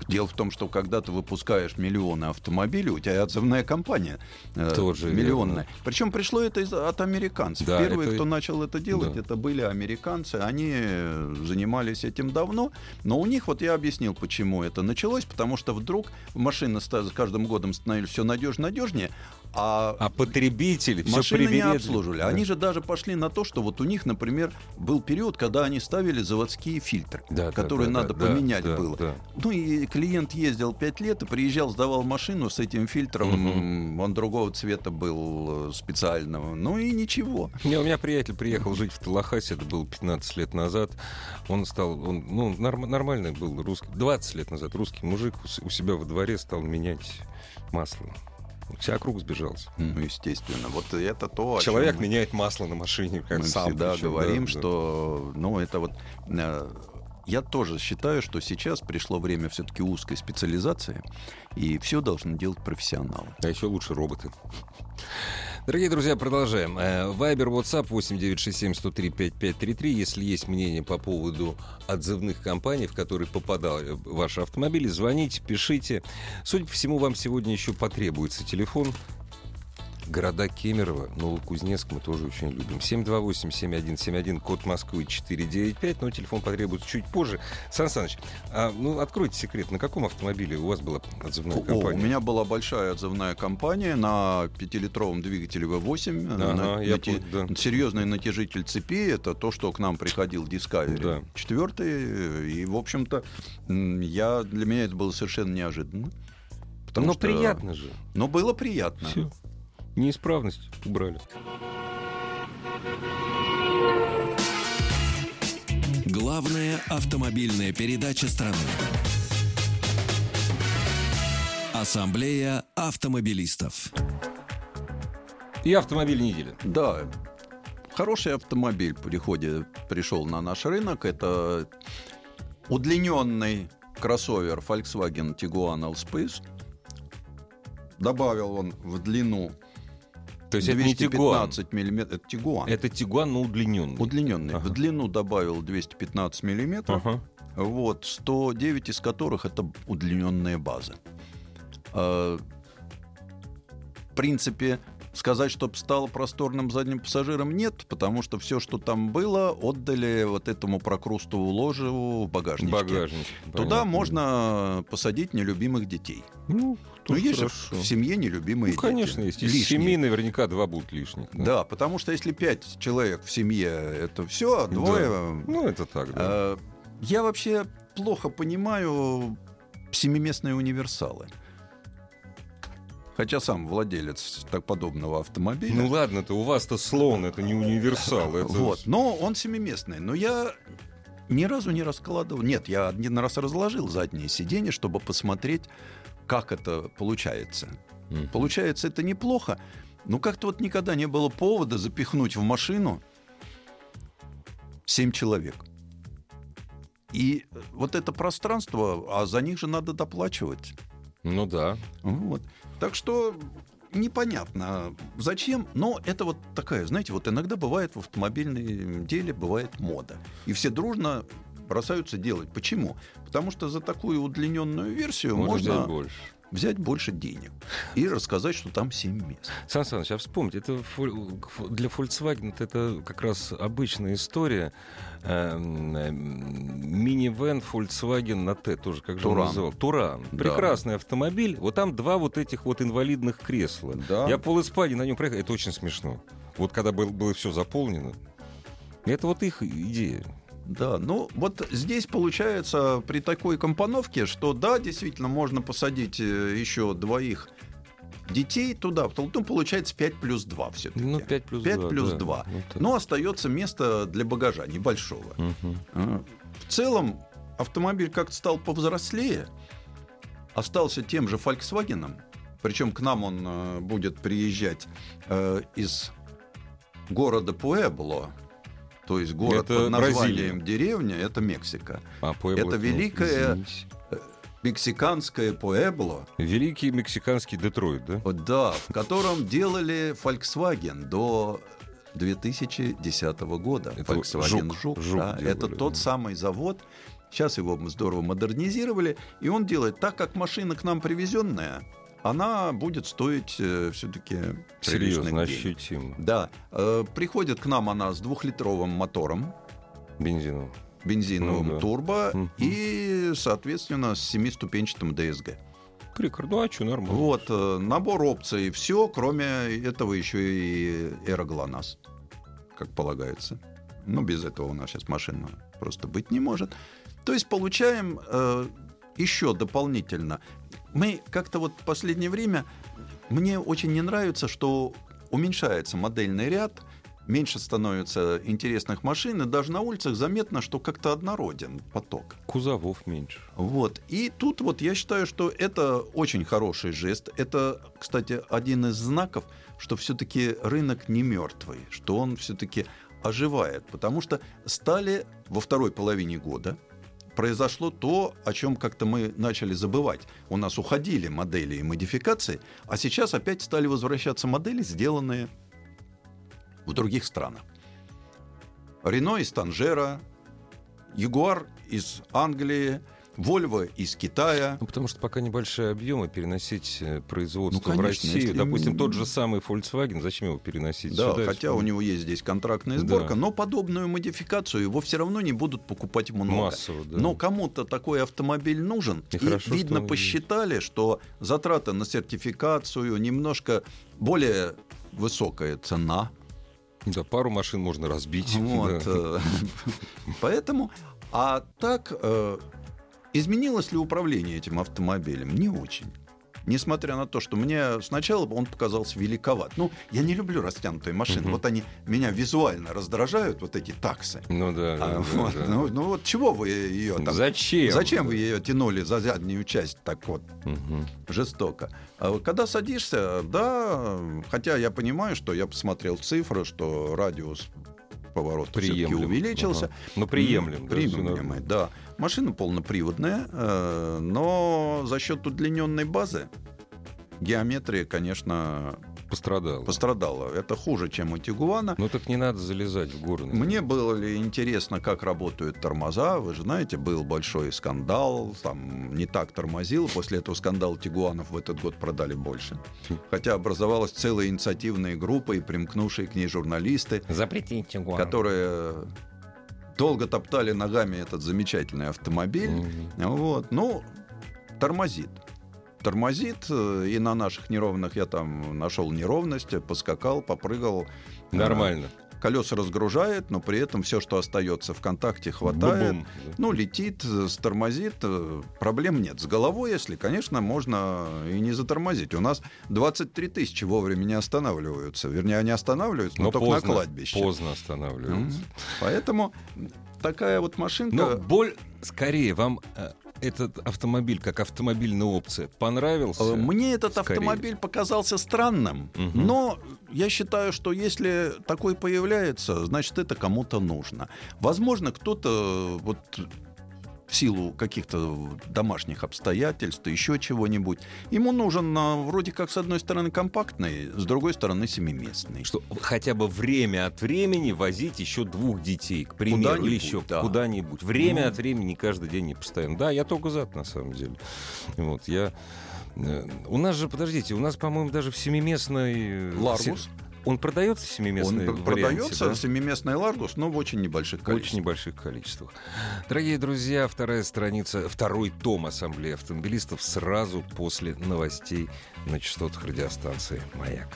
Дело в том, что когда ты выпускаешь миллионы автомобилей, у тебя отзывная компания э, Тоже миллионная. верно. Причем пришло это из- от американцев. Да, Первые, это- кто начал это делать, да. это были американцы. Они э, занимались этим давно, но у них, вот я объяснил, почему это началось, потому что вдруг машины с каждым годом становились все надежнее, надежнее, А А потребители все Машины не обслуживали. Да. Они же даже пошли на то, что вот у них, например, был период, когда они ставили заводские фильтры, Да, которые да, надо да, поменять да, было. да. Ну и клиент ездил 5 лет и приезжал, сдавал машину с этим фильтром. Он другого цвета был э, специального. Ну и ничего. Не, у меня приятель приехал жить в Талахасе, это было 15 лет назад. Он стал, он, ну, норм- нормальный был русский, 20 лет назад русский мужик у себя во дворе стал менять масло. Вся округ сбежался. Ну, естественно. Вот это то, Человек чем меняет масло на машине, как мы сам. всегда причем, говорим, да, да. что, ну, это вот... Я тоже считаю, что сейчас пришло время все-таки узкой специализации, и все должны делать профессионалы. А еще лучше роботы. Дорогие друзья, продолжаем. Э, Вайбер, WhatsApp 8967-103-5533. Если есть мнение по поводу отзывных компаний, в которые попадал ваш автомобиль, звоните, пишите. Судя по всему, вам сегодня еще потребуется телефон. Города Кемерово, Новокузнецк мы тоже очень любим. 728-7171, код Москвы 495, но телефон потребуется чуть позже. Сан Саныч, а, ну, откройте секрет, на каком автомобиле у вас была отзывная О, компания? у меня была большая отзывная компания на пятилитровом двигателе V8. Ага, на- я нати- да. Серьезный натяжитель цепи. Это то, что к нам приходил Discovery. Да. Четвертый. И, в общем-то, я, для меня это было совершенно неожиданно. Потому Но что- приятно же. Но было приятно. Все. Неисправность убрали. Главная автомобильная передача страны. Ассамблея автомобилистов. И автомобиль недели. Да, хороший автомобиль приходит, пришел на наш рынок. Это удлиненный кроссовер Volkswagen Tiguan Allspace. Добавил он в длину То есть это не Тигуан. 215 миллиметров. Это Тигуан. Это Тигуан, но удлиненный. Удлиненный. Ага. В длину добавил 215 миллиметров. Ага. Вот, 109 из которых это удлиненная база. А, В принципе, сказать, чтобы стал просторным задним пассажиром, нет, потому что все, что там было, отдали вот этому прокрустову ложу в багажнике. Багажник. Туда можно посадить нелюбимых детей. Ну, Ну, есть же хорошо. в семье нелюбимые Ну, дети. конечно, есть. Из Лишние. семи наверняка два будут лишних. Да, потому что если пять человек в семье, это все, а двое... Ну, это так, да. Э, Я вообще плохо понимаю семиместные универсалы. Хотя сам владелец так подобного автомобиля. Ну ладно-то, у вас-то слон, это не универсал. Это... Вот. Но он семиместный. Но я ни разу не раскладывал. Нет, я один раз разложил заднее сиденье, чтобы посмотреть, как это получается. Мгм. Получается это неплохо, но как-то вот никогда не было повода запихнуть в машину 7 человек. И вот это пространство, а за них же надо доплачивать. Ну да. Вот. Так что непонятно, зачем, но это вот такая, знаете, вот иногда бывает в автомобильном деле, бывает мода. И все дружно бросаются делать. Почему? Потому что за такую удлиненную версию Можно можно, больше. Взять больше денег и рассказать, что там 7 мест. Сан Саныч, а вспомните, это для Volkswagen это как раз обычная история. Эм, Минивэн Volkswagen на Т тоже, как же он Туран. называл? Туран. Да. Прекрасный автомобиль. Вот там два вот этих вот инвалидных кресла. Да. Я пол Испании на нем проехал. Это очень смешно. Вот когда был- было все заполнено. Это вот их идея. Да, ну вот здесь получается при такой компоновке, что да, действительно можно посадить э, еще двоих детей туда, ну, получается 5 плюс 2 все-таки. Ну, 5 плюс 5 2. плюс да. 2. Ну, так. Но остается место для багажа небольшого. А, В целом автомобиль как-то стал повзрослее, остался тем же Volkswagen, причем к нам он э, будет приезжать э, из города Пуэбло, то есть город Это под названием Бразилия. деревня, это Мексика. А, Пуэбло, Это ну, великая- извините. Мексиканское Пуэбло, Великий мексиканский Детройт, да? да, в котором делали Volkswagen до 2010 года. Это Volkswagen Жук, Жук. Жук да, делали, это тот да. самый завод. Сейчас его здорово модернизировали. И он делает так, как машина к нам привезенная, она будет стоить все-таки Серьезно, ощутимо. Да, э, приходит к нам она с двухлитровым мотором, Бензиновым. бензиновым Ну да. турбо Мгм. и, соответственно, с семиступенчатым ДСГ. Крикер, ну а что, нормально. Вот, э, набор опций, все, кроме этого еще и Эроглонас, как полагается. Ну, без этого у нас сейчас машина просто быть не может. То есть получаем э, еще дополнительно. Мы как-то вот в последнее время, мне очень не нравится, что уменьшается модельный ряд, меньше становится интересных машин, и даже на улицах заметно, что как-то однороден поток. Кузовов меньше. Вот. И тут вот я считаю, что это очень хороший жест. Это, кстати, один из знаков, что все-таки рынок не мертвый, что он все-таки оживает. Потому что стали во второй половине года произошло то, о чем как-то мы начали забывать. У нас уходили модели и модификации, а сейчас опять стали возвращаться модели, сделанные в других странах. Рено из Танжера, Ягуар из Англии, Вольво из Китая. Ну, потому что пока небольшие объемы переносить э, производство Ну, в конечно, Россию. если- Допустим, тот же самый Volkswagen, зачем его переносить Да, сюда? хотя у него есть здесь контрактная сборка, Да. но подобную модификацию его все равно не будут покупать много. Массово, да. Но кому-то такой автомобиль нужен. И И, хорошо, видно, что посчитали, что затраты на сертификацию немножко более высокая цена. Да, пару машин можно разбить. Вот, да. э, Поэтому, а так, э, изменилось ли управление этим автомобилем? Не очень. Несмотря на то, что мне сначала он показался великоват. Ну, я не люблю растянутые машины. Мгм. Вот они меня визуально раздражают, вот эти таксы. Ну да. А, да, вот, да. ну, ну вот чего вы ее там... Зачем? Зачем вы ее тянули за заднюю часть так вот Мгм. жестоко? А когда садишься, да, хотя я понимаю, что я посмотрел цифры, что радиус поворота все-таки увеличился. Ага. Ну, приемлем. Да, Приемлемый, да. Машина полноприводная, э, но за счет удлиненной базы геометрия, конечно, Пострадал. пострадала. Это хуже, чем у Тигуана. Ну так не надо залезать в горы. Мне было ли интересно, как работают тормоза. Вы же знаете, был большой скандал, там не так тормозил. После этого скандала Тигуанов в этот год продали больше. Хотя образовалась целая инициативная группа и примкнувшие к ней журналисты, Запретите горы. которые долго топтали ногами этот замечательный автомобиль. Вот. Ну, тормозит. Тормозит, э, и на наших неровных я там нашел неровность, поскакал, попрыгал. Нормально. Э, Колеса разгружает, но при этом все, что остается в контакте, хватает. Бу-бум. Ну, летит, э, стормозит, проблем нет. С головой, если, конечно, можно и не затормозить. У нас 23 тысячи вовремя не останавливаются. Вернее, они останавливаются, но, Но только поздно, на кладбище. поздно останавливаются. Поэтому такая вот машинка... Но боль скорее вам этот автомобиль как автомобильная опция понравился? Э, Мне этот Скорее. автомобиль показался странным, Мгм. но я считаю, что если такой появляется, значит это кому-то нужно. Возможно, кто-то вот в силу каких-то домашних обстоятельств, еще чего-нибудь, ему нужен а, вроде как с одной стороны компактный, с другой стороны семиместный. Что хотя бы время от времени возить еще двух детей, к примеру, или Куда-нибудь, еще да. куда-нибудь. Время Ну. от времени, каждый день, не постоянно. Да, я только за, на самом деле. Вот, я... э, У нас же, подождите, у нас, по-моему, даже в семиместной... э, Ларгус. Он продается в Он продается да? семиместный Ларгус, но в очень небольших количествах. очень небольших количествах. Дорогие друзья, вторая страница, второй том Ассамблеи автомобилистов сразу после новостей на частотах радиостанции «Маяк».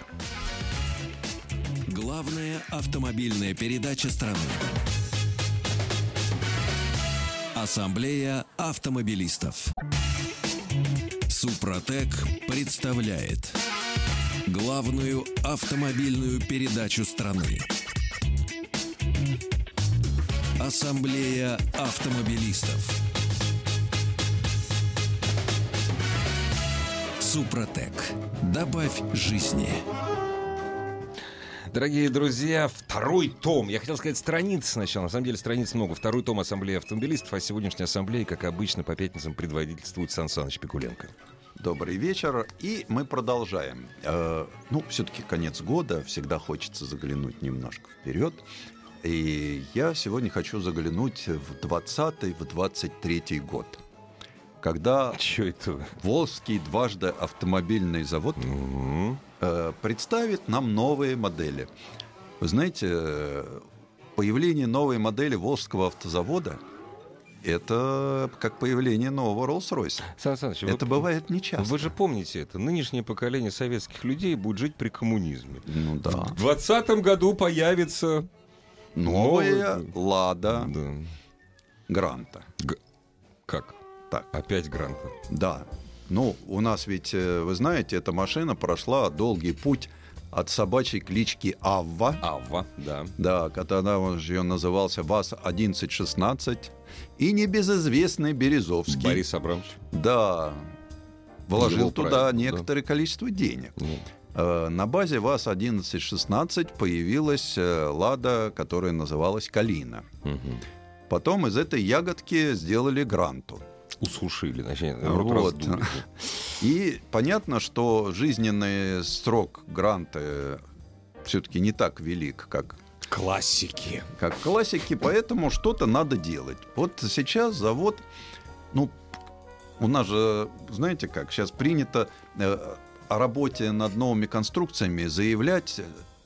Главная автомобильная передача страны. Ассамблея автомобилистов. Супротек представляет главную автомобильную передачу страны. Ассамблея автомобилистов. Супротек. Добавь жизни. Дорогие друзья, второй том. Я хотел сказать страниц сначала. На самом деле страниц много. Второй том Ассамблеи автомобилистов. А сегодняшняя ассамблея, как обычно, по пятницам предводительствует Сан Саныч Пикуленко. Добрый вечер. И мы продолжаем. Э, ну, все-таки конец года, всегда хочется заглянуть немножко вперед. И я сегодня хочу заглянуть в 20-й, в 23-й год. Когда Че это? Волжский дважды автомобильный завод э, представит нам новые модели. Вы знаете, э, появление новой модели Волжского автозавода это как появление нового Rolls-Royce. Сан Саныч, Это вы, бывает нечасто. вы же помните это. Нынешнее поколение советских людей будет жить при коммунизме. Ну да. В 20 году появится... Новая Новый- Лада Да. Гранта. Как? Так. Опять гранта. Да. Ну, у нас ведь, э, вы знаете, эта машина прошла долгий путь от собачьей клички Авва, Авва, да. да, когда он же ее назывался ВАЗ-1116, и небезызвестный Березовский. Борис Абрамович. Да, вложил Его туда да. некоторое количество денег. Ну, Э, На базе ВАЗ-1116 появилась э, Лада, которая называлась Калина. мгм. Потом из этой ягодки сделали Гранту. Усушили, точнее, рот Вот. раздули. И понятно, что жизненный срок Гранта все-таки не так велик, как, Классики. как классики, поэтому что-то надо делать. Вот сейчас завод, ну, у нас же, знаете как, сейчас принято э, о работе над новыми конструкциями заявлять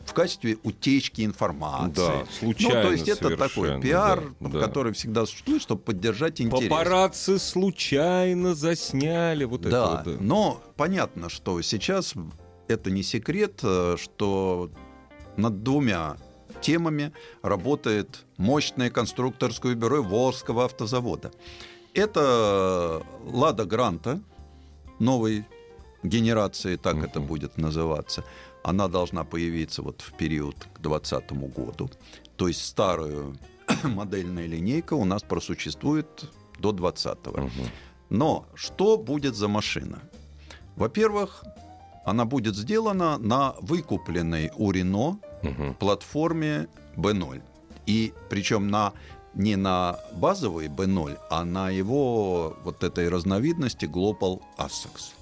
в качестве утечки информации. Да, случайно Ну, то есть это такой пиар, да, да. который всегда существует, чтобы поддержать интерес. Папарацци случайно засняли вот Да, это вот. да. но понятно, что сейчас это не секрет, э, что над двумя темами работает мощное конструкторское бюро Волжского автозавода. Это Лада Гранта новой генерации, так это Мгм. будет называться. Она должна появиться вот в период к 2020 году. То есть старая модельная линейка у нас просуществует до 2020. Мгм. Но что будет за машина? Во-первых, она будет сделана на выкупленной у Рено Мгм. платформе B0. И причем на не на базовой B0, а на его вот этой разновидности Global Assex.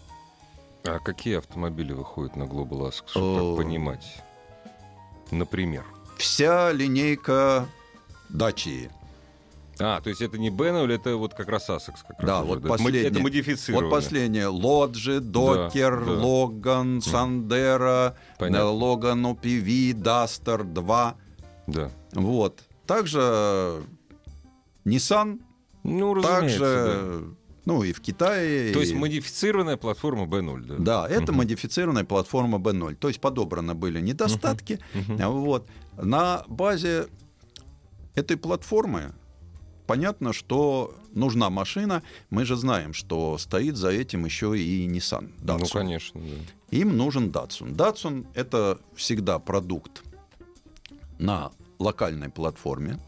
А какие автомобили выходят на Global Ask, чтобы О. так понимать? Например. Вся линейка Дачи. А, то есть это не Беннель, это вот как раз Асекс. Как раз Да, уже, вот Это мо- последний- Это модифицированное. Вот последнее. Лоджи, Докер, да. Логан, Сандера, Понятно. Логан OPV, Дастер 2. Да. Вот. Также Nissan, Ну, разумеется, также, ну и в Китае. да. То есть и- модифицированная платформа B0, да? Да, это Мгм. модифицированная платформа B0. То есть подобраны были недостатки. Мгм. Вот. На базе этой платформы понятно, что нужна машина. Мы же знаем, что стоит за этим еще и Nissan. Ну, Datsun. конечно, да. Им нужен Datsun. Datsun — это всегда продукт на локальной платформе,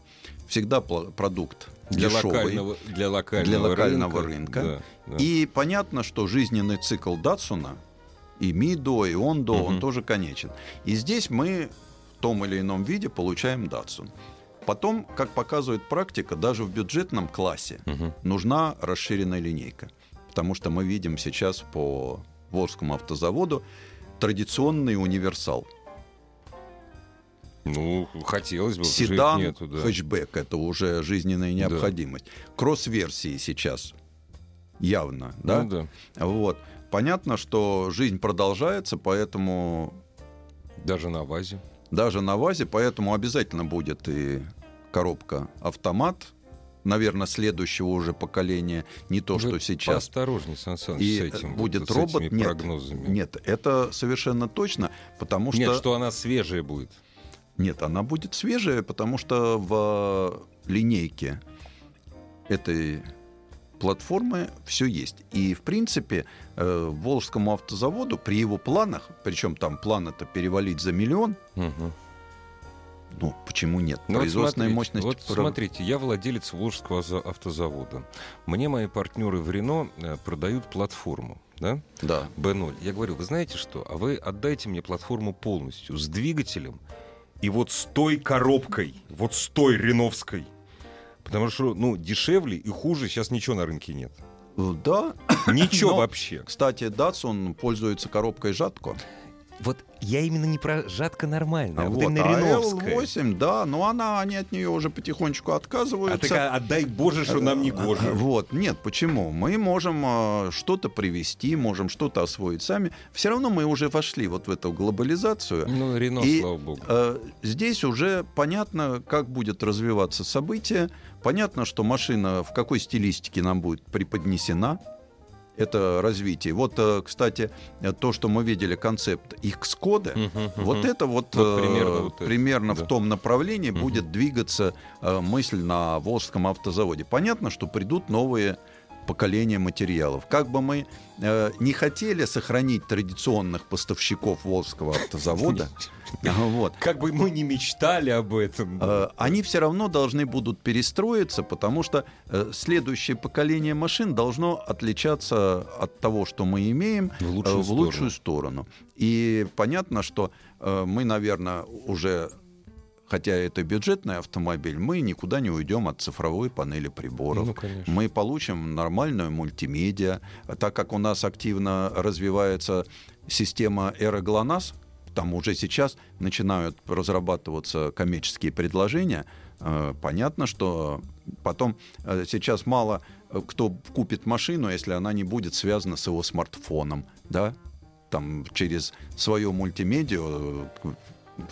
всегда продукт Для дешевый. локального, для локального, Для локального рынка. рынка. Да, да. И понятно, что жизненный цикл Датсуна и Мидо, и Ондо, он Мгм. тоже конечен. И здесь мы в том или ином виде получаем Датсун. Потом, как показывает практика, даже в бюджетном классе Мгм. нужна расширенная линейка. Потому что мы видим сейчас по Волжскому автозаводу традиционный универсал. Ну, хотелось бы, Седан, нету, да. хэтчбэк — это уже жизненная необходимость. Кросс-версии сейчас явно, да? Ну, да. Вот. Понятно, что жизнь продолжается, поэтому Даже на ВАЗе. даже на ВАЗе, поэтому обязательно будет и коробка автомат, наверное, следующего уже поколения, не то, Вы что сейчас. Поосторожней, Сан Саныч, И с этим. будет вот, с робот? этими Нет. прогнозами. Нет, это совершенно точно, потому что... Нет, что она свежая будет. Нет, она будет свежая, потому что в линейке этой платформы все есть. И, в принципе, э, Волжскому автозаводу при его планах, причем там план это перевалить за миллион, Мгм. Ну, почему нет? Ну, вот Производственная смотрите, мощность... Вот про- смотрите, я владелец Волжского за- автозавода. Мне мои партнеры в Рено э, продают платформу, да? Да. B0. Я говорю, вы знаете что? А вы отдайте мне платформу полностью с двигателем и вот с той коробкой, вот с той реновской. Потому что, ну, дешевле и хуже сейчас ничего на рынке нет. Э, Да. Ничего Но- вообще. Кстати, Datsun пользуется коробкой Жатко. Вот я именно не про жатка нормальная, а вот, Вот, именно а Реновская. L8, да, но она, они от нее уже потихонечку А отказываются. а, отдай Боже, что нам не гоже. Вот, нет, почему? Мы можем э, что-то привести, можем что-то освоить сами. Все равно мы уже вошли вот в эту глобализацию. Ну, Рено, И, слава богу. Э, здесь уже понятно, как будет развиваться событие. Понятно, что машина в какой стилистике нам будет преподнесена. Это развитие. Вот, э, кстати, то, что мы видели, концепт X-кода, Мгм, вот это вот, Вот э, примерно вот это, примерно да. в том направлении будет двигаться э, мысль на Волжском автозаводе. Понятно, что придут новые поколения материалов. Как бы мы э, не хотели сохранить традиционных поставщиков Волжского автозавода, вот, Как бы мы не мечтали об этом. Э, они все равно должны будут перестроиться, потому что э, следующее поколение машин должно отличаться от того, что мы имеем, В лучшую э, в лучшую сторону. И понятно, что э, мы, наверное, уже хотя это бюджетный автомобиль, мы никуда не уйдем от цифровой панели приборов. Ну, конечно. Мы получим нормальную мультимедиа, так как у нас активно развивается система Эра ГЛОНАСС, там уже сейчас начинают разрабатываться коммерческие предложения. Э, Понятно, что потом э, сейчас мало э, кто купит машину, если она не будет связана с его смартфоном, да, там через свою мультимедиа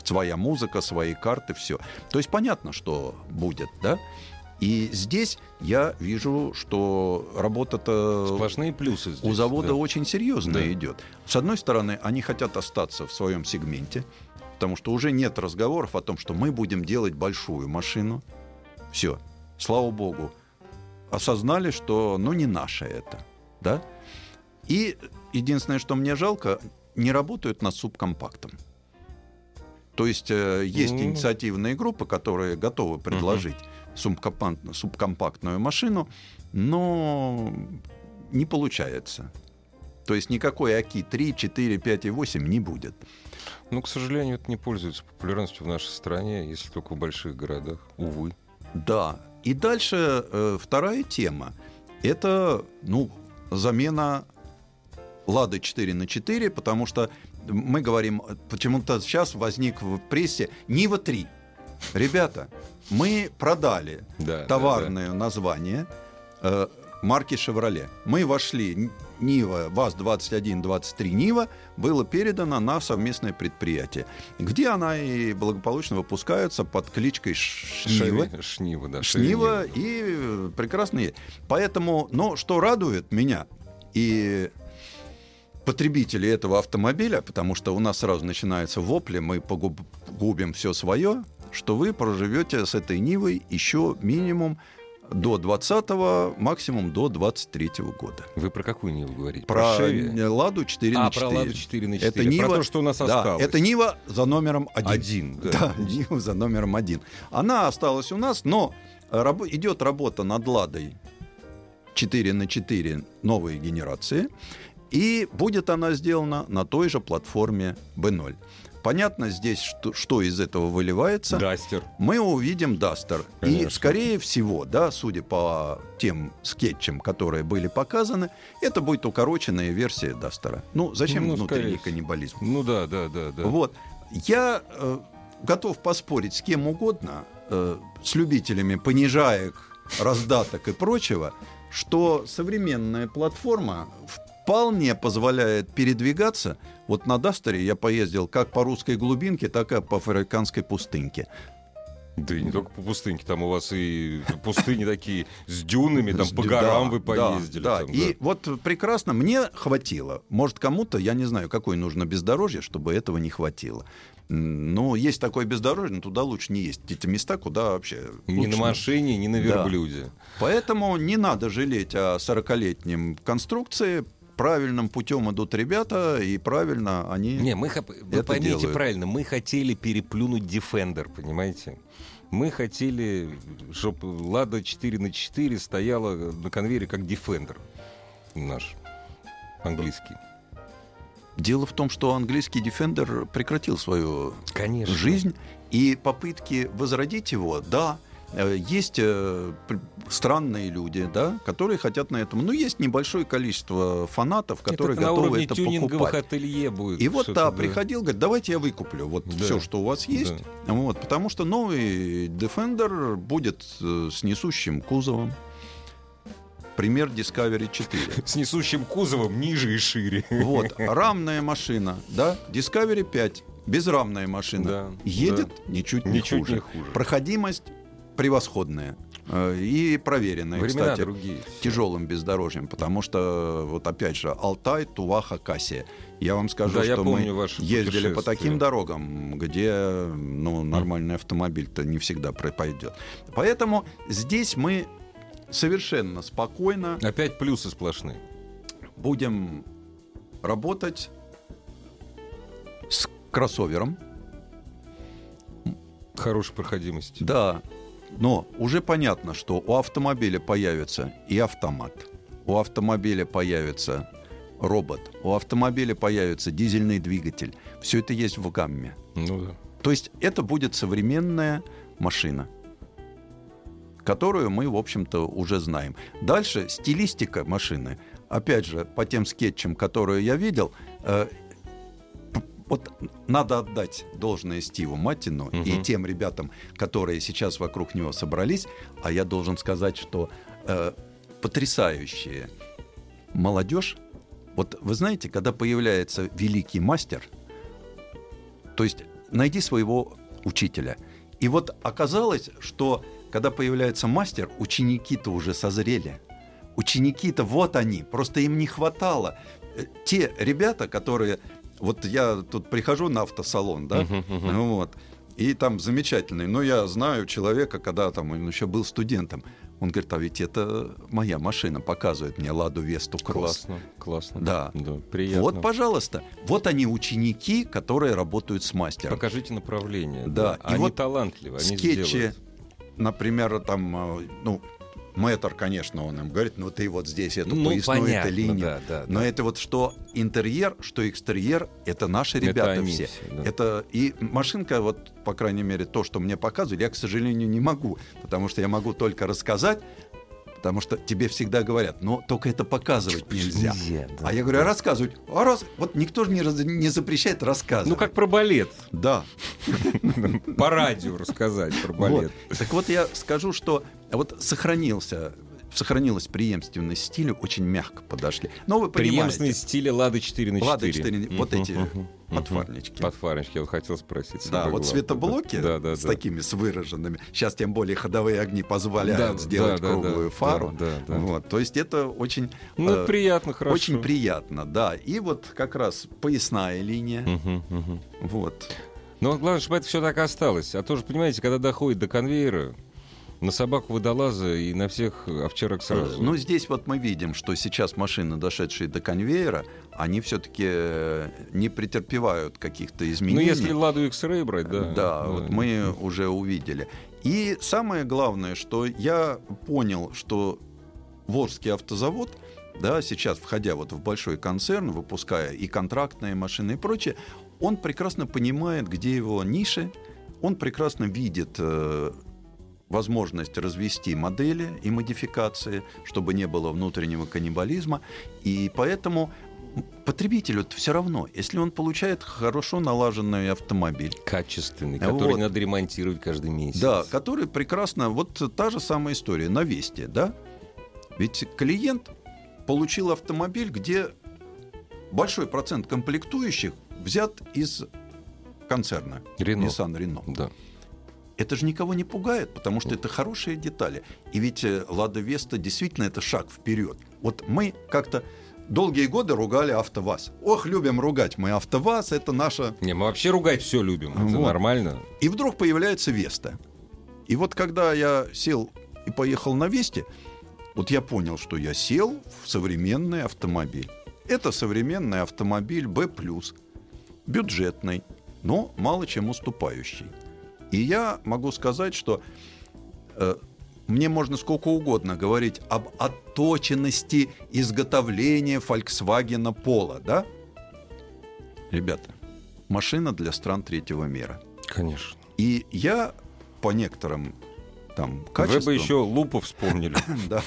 своя музыка, свои карты, все. То есть понятно, что будет, да. И здесь я вижу, что работа-то Сплошные плюсы здесь. у завода да. очень серьезная Да. идет. С одной стороны, они хотят остаться в своем сегменте, потому что уже нет разговоров о том, что мы будем делать большую машину. Все, слава богу, осознали, что ну не наше это, да. И единственное, что мне жалко, не работают над субкомпактом. То есть э, есть Ну. инициативные группы, которые готовы предложить субкомпакт- субкомпактную машину, но не получается. То есть никакой АКИ 3, 4, 5 и 8 не будет. Ну, к сожалению, это не пользуется популярностью в нашей стране, если только в больших городах. Увы. Да. И дальше э, вторая тема. Это, ну, замена Лады 4 на 4, потому что мы говорим, почему-то сейчас возник в прессе Нива 3. Ребята, мы продали Да, да, товарное название э, марки «Шевроле». Мы вошли, Нива, ВАЗ-21-23 Нива, было передано на совместное предприятие, где она и благополучно выпускается под кличкой да. Шнива. Шеви- Шнива, да. Шнива Шеви- и э, прекрасно есть. Поэтому, но что радует меня и потребителей этого автомобиля, потому что у нас сразу начинается вопли, мы погуб- губим все свое, что вы проживете с этой Нивой еще минимум до 20 максимум до 23 года. Вы про какую Ниву говорите? Про э, Ладу 4 А, на про 4. Ладу 4 на 4. Это Нива, Про то, что у нас да, осталось. это Нива за номером один. Один, да. Да, Нива за номером один. Она осталась у нас, но рабо- идет работа над Ладой 4 на 4 новой генерации. И будет она сделана на той же платформе B0. Понятно здесь, что, что из этого выливается. Дастер. Мы увидим Дастер. И, скорее всего, да, судя по тем скетчам, которые были показаны, это будет укороченная версия Дастера. Ну, зачем Ну, внутренний каннибализм? Ну да, да, да, да. Вот. Я э, готов поспорить с кем угодно, э, с любителями понижаек, раздаток и прочего, что современная платформа вполне позволяет передвигаться. Вот на Дастере я поездил как по русской глубинке, так и по африканской пустынке. Да и не только по пустыньке, там у вас и пустыни такие с дюнами, там по Да, горам вы поездили. Да, там, и вот прекрасно, мне хватило. Может, кому-то, я не знаю, какое нужно бездорожье, чтобы этого не хватило. Ну, есть такое бездорожье, но туда лучше не есть. Эти места, куда вообще... Ни лучше на машине, ни на Да. верблюде. Поэтому не надо жалеть о 40-летнем конструкции. Правильным путем идут ребята, и правильно они... Не, мы хоп- вы это поймите делают. правильно, мы хотели переплюнуть Defender, понимаете? Мы хотели, чтобы Лада 4 на 4 стояла на конвейере как Defender наш английский. Дело в том, что английский Defender прекратил свою Конечно. жизнь, и попытки возродить его, да, Есть э, странные люди, да, которые хотят на этом. Ну, есть небольшое количество фанатов, которые это готовы это покупать. ателье будет. И вот, что-то, да, приходил, говорит, давайте я выкуплю вот Да. все, что у вас есть. Вот, потому что новый Defender будет э, с несущим кузовом. Пример Discovery 4. С несущим кузовом ниже и шире. Вот, рамная машина, да, Discovery 5, безрамная машина. Да, Едет ничуть не Ничуть хуже. не хуже. Проходимость превосходная. э, И проверенная, Времена кстати, другие. тяжелым бездорожьем, потому что, вот опять же, Алтай, Туваха, Кассия. Я вам скажу, Да, что мы ездили по таким дорогам, где ну, нормальный автомобиль-то не всегда пойдет. Поэтому здесь мы совершенно спокойно Опять плюсы сплошные. будем работать с кроссовером. Хорошая проходимость. Да, но уже понятно, что у автомобиля появится и автомат, у автомобиля появится робот, у автомобиля появится дизельный двигатель. Все это есть в гамме. Ну да. То есть это будет современная машина, которую мы, в общем-то, уже знаем. Дальше стилистика машины. Опять же, по тем скетчам, которые я видел, э, вот надо отдать должное Стиву Маттину и Мгм. тем ребятам, которые сейчас вокруг него собрались. А я должен сказать, что э, потрясающая молодежь. Вот вы знаете, когда появляется великий мастер, то есть найди своего учителя. И вот оказалось, что когда появляется мастер, ученики-то уже созрели. Ученики-то вот они, просто им не хватало. Э, Те ребята, которые... Вот я тут прихожу на автосалон, да, мгм. ну вот, и там замечательный. Но я знаю человека, когда там он еще был студентом. Он говорит, а ведь это моя машина, показывает мне Ладу Весту Кросс. Классно, классно. Да. приятно. Вот, пожалуйста, вот они ученики, которые работают с мастером. Покажите направление. Да, и Они вот талантливы, они скетчи, сделают. например, там, э, ну, мэтр, конечно, он им говорит, ну ты вот здесь эту Ну, поясную понятно, эту линию. да, да, Но да. это вот что интерьер, что экстерьер, это наши Это ребята они все. все, да. Это и машинка, вот, по крайней мере, то, что мне показывали, я, к сожалению, не могу, потому что я могу только рассказать, потому что тебе всегда говорят, но только это показывать нельзя. Нельзя, да. А я говорю, а рассказывать? А раз... Вот никто же не, раз- не запрещает рассказывать. Ну, как про балет. Да. По радио рассказать про балет. Так вот я скажу, что вот сохранился сохранилась преемственность стиля, очень мягко подошли. Но вы понимаете, Преемственность стиля Лада 4 на 4. Лада 4, вот эти подфарнички. Подфарнички, я вот хотел спросить. да, вот светоблоки Да, да, с да. такими, с выраженными. Сейчас тем более ходовые огни позволяют Да, сделать да, круглую да, фару. да, да. Вот, то есть это очень, Ну, э, приятно, хорошо. очень приятно, да. И вот как раз поясная линия. Мгм. Вот. Но главное, чтобы это все так осталось. А то же, понимаете, когда доходит до конвейера, на собаку водолаза и на всех овчарок сразу. Ну, здесь вот мы видим, что сейчас машины, дошедшие до конвейера, они все-таки не претерпевают каких-то Ну, изменений. если Ладу X-Ray брать, да. Да, вот мы уже увидели. И самое главное, что я понял, что Волжский автозавод, да, сейчас, входя вот в большой концерн, выпуская и контрактные машины и прочее, он прекрасно понимает, где его ниши, он прекрасно видит э, возможность развести модели и модификации, чтобы не было внутреннего каннибализма. И поэтому потребителю все равно, если он получает хорошо налаженный автомобиль, Качественный, который вот. надо ремонтировать каждый месяц. да, который прекрасно, вот та же самая история на Весте, да? Ведь клиент получил автомобиль, где большой процент комплектующих взят из концерна Рено. Nissan Renault. Да. Это же никого не пугает, потому что это хорошие детали. И ведь э, Лада Веста действительно это шаг вперед. Вот мы как-то долгие годы ругали АвтоВАЗ. Ох, любим ругать мы АвтоВАЗ, это наша Не, мы вообще ругать все любим. Это Вот. нормально. И вдруг появляется Веста. И вот когда я сел и поехал на Весте, вот я понял, что я сел в современный автомобиль. Это современный автомобиль B+, бюджетный, но мало чем уступающий. И я могу сказать, что э, мне можно сколько угодно говорить об отточенности изготовления Volkswagen Polo, да? Ребята, машина для стран третьего мира. Конечно. И я по некоторым там Вы качеством. бы еще лупу вспомнили. Да.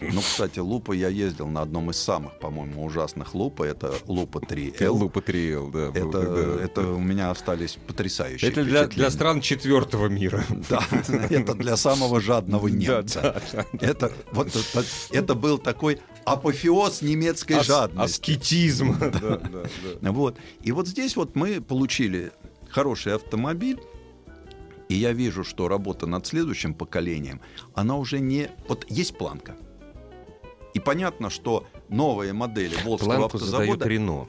Ну, кстати, лупа я ездил на одном из самых, по-моему, ужасных лупа. Это лупа 3L. Лупа 3L, да. Это, это у меня остались потрясающие Это для, для стран четвертого мира. Да, это для самого жадного немца. Да, да, да. Это, вот это, это был такой апофеоз немецкой Ас- жадности. Аскетизм. Да, да, да. Вот. И вот здесь вот мы получили хороший автомобиль, и я вижу, что работа над следующим поколением, она уже не... Вот есть планка. И понятно, что новые модели Волжского Планку задает автозавода Рено.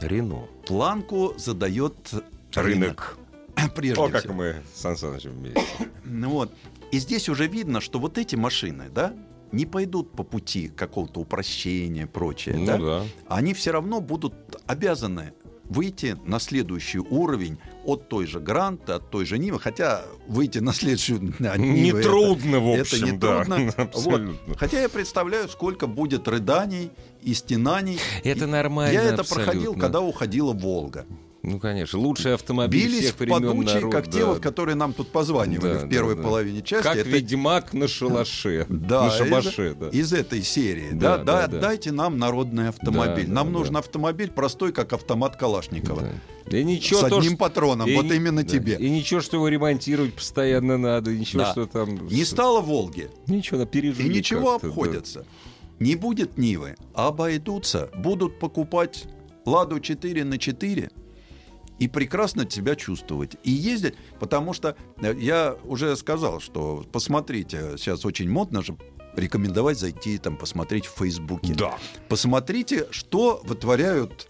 Рено. планку задает Рынок. Прежде О, как всего. мы с Сан Санычем вместе. Ну вот. И здесь уже видно, что вот эти машины, да, не пойдут по пути какого-то упрощения, прочее. Ну да? да. Они все равно будут обязаны выйти на следующий уровень от той же Гранта, от той же Нивы, хотя выйти на следующую от Нивы это- Нетрудно, в это общем, не да. трудно. Абсолютно. Вот. Хотя я представляю, сколько будет рыданий и стенаний. Это нормально Я это абсолютно. проходил, когда уходила Волга. Ну, конечно. Лучший автомобиль Бились всех времен подучие, народа, как те да. вот, которые нам тут позванивали Да, в первой да, да. половине части. Как Это ведьмак на шалаше. Да, на шабаше, из, да. из этой серии. Да, Да, да, да, да. Дайте нам народный автомобиль. Да, нам да, нужен да. автомобиль простой, как автомат Калашникова. Да. И ничего, С то, одним что- патроном. и вот ни- именно да. тебе. И ничего, что его ремонтировать постоянно надо, ничего, Да. что там... Не стало Волги. Ничего, на пережили И ничего как-то, да. обходятся. Не будет Нивы, обойдутся. Будут покупать Ладу 4 на 4 и прекрасно себя чувствовать. И ездить, потому что э, я уже сказал, что посмотрите, сейчас очень модно же рекомендовать зайти там посмотреть в Фейсбуке. Да. Посмотрите, что вытворяют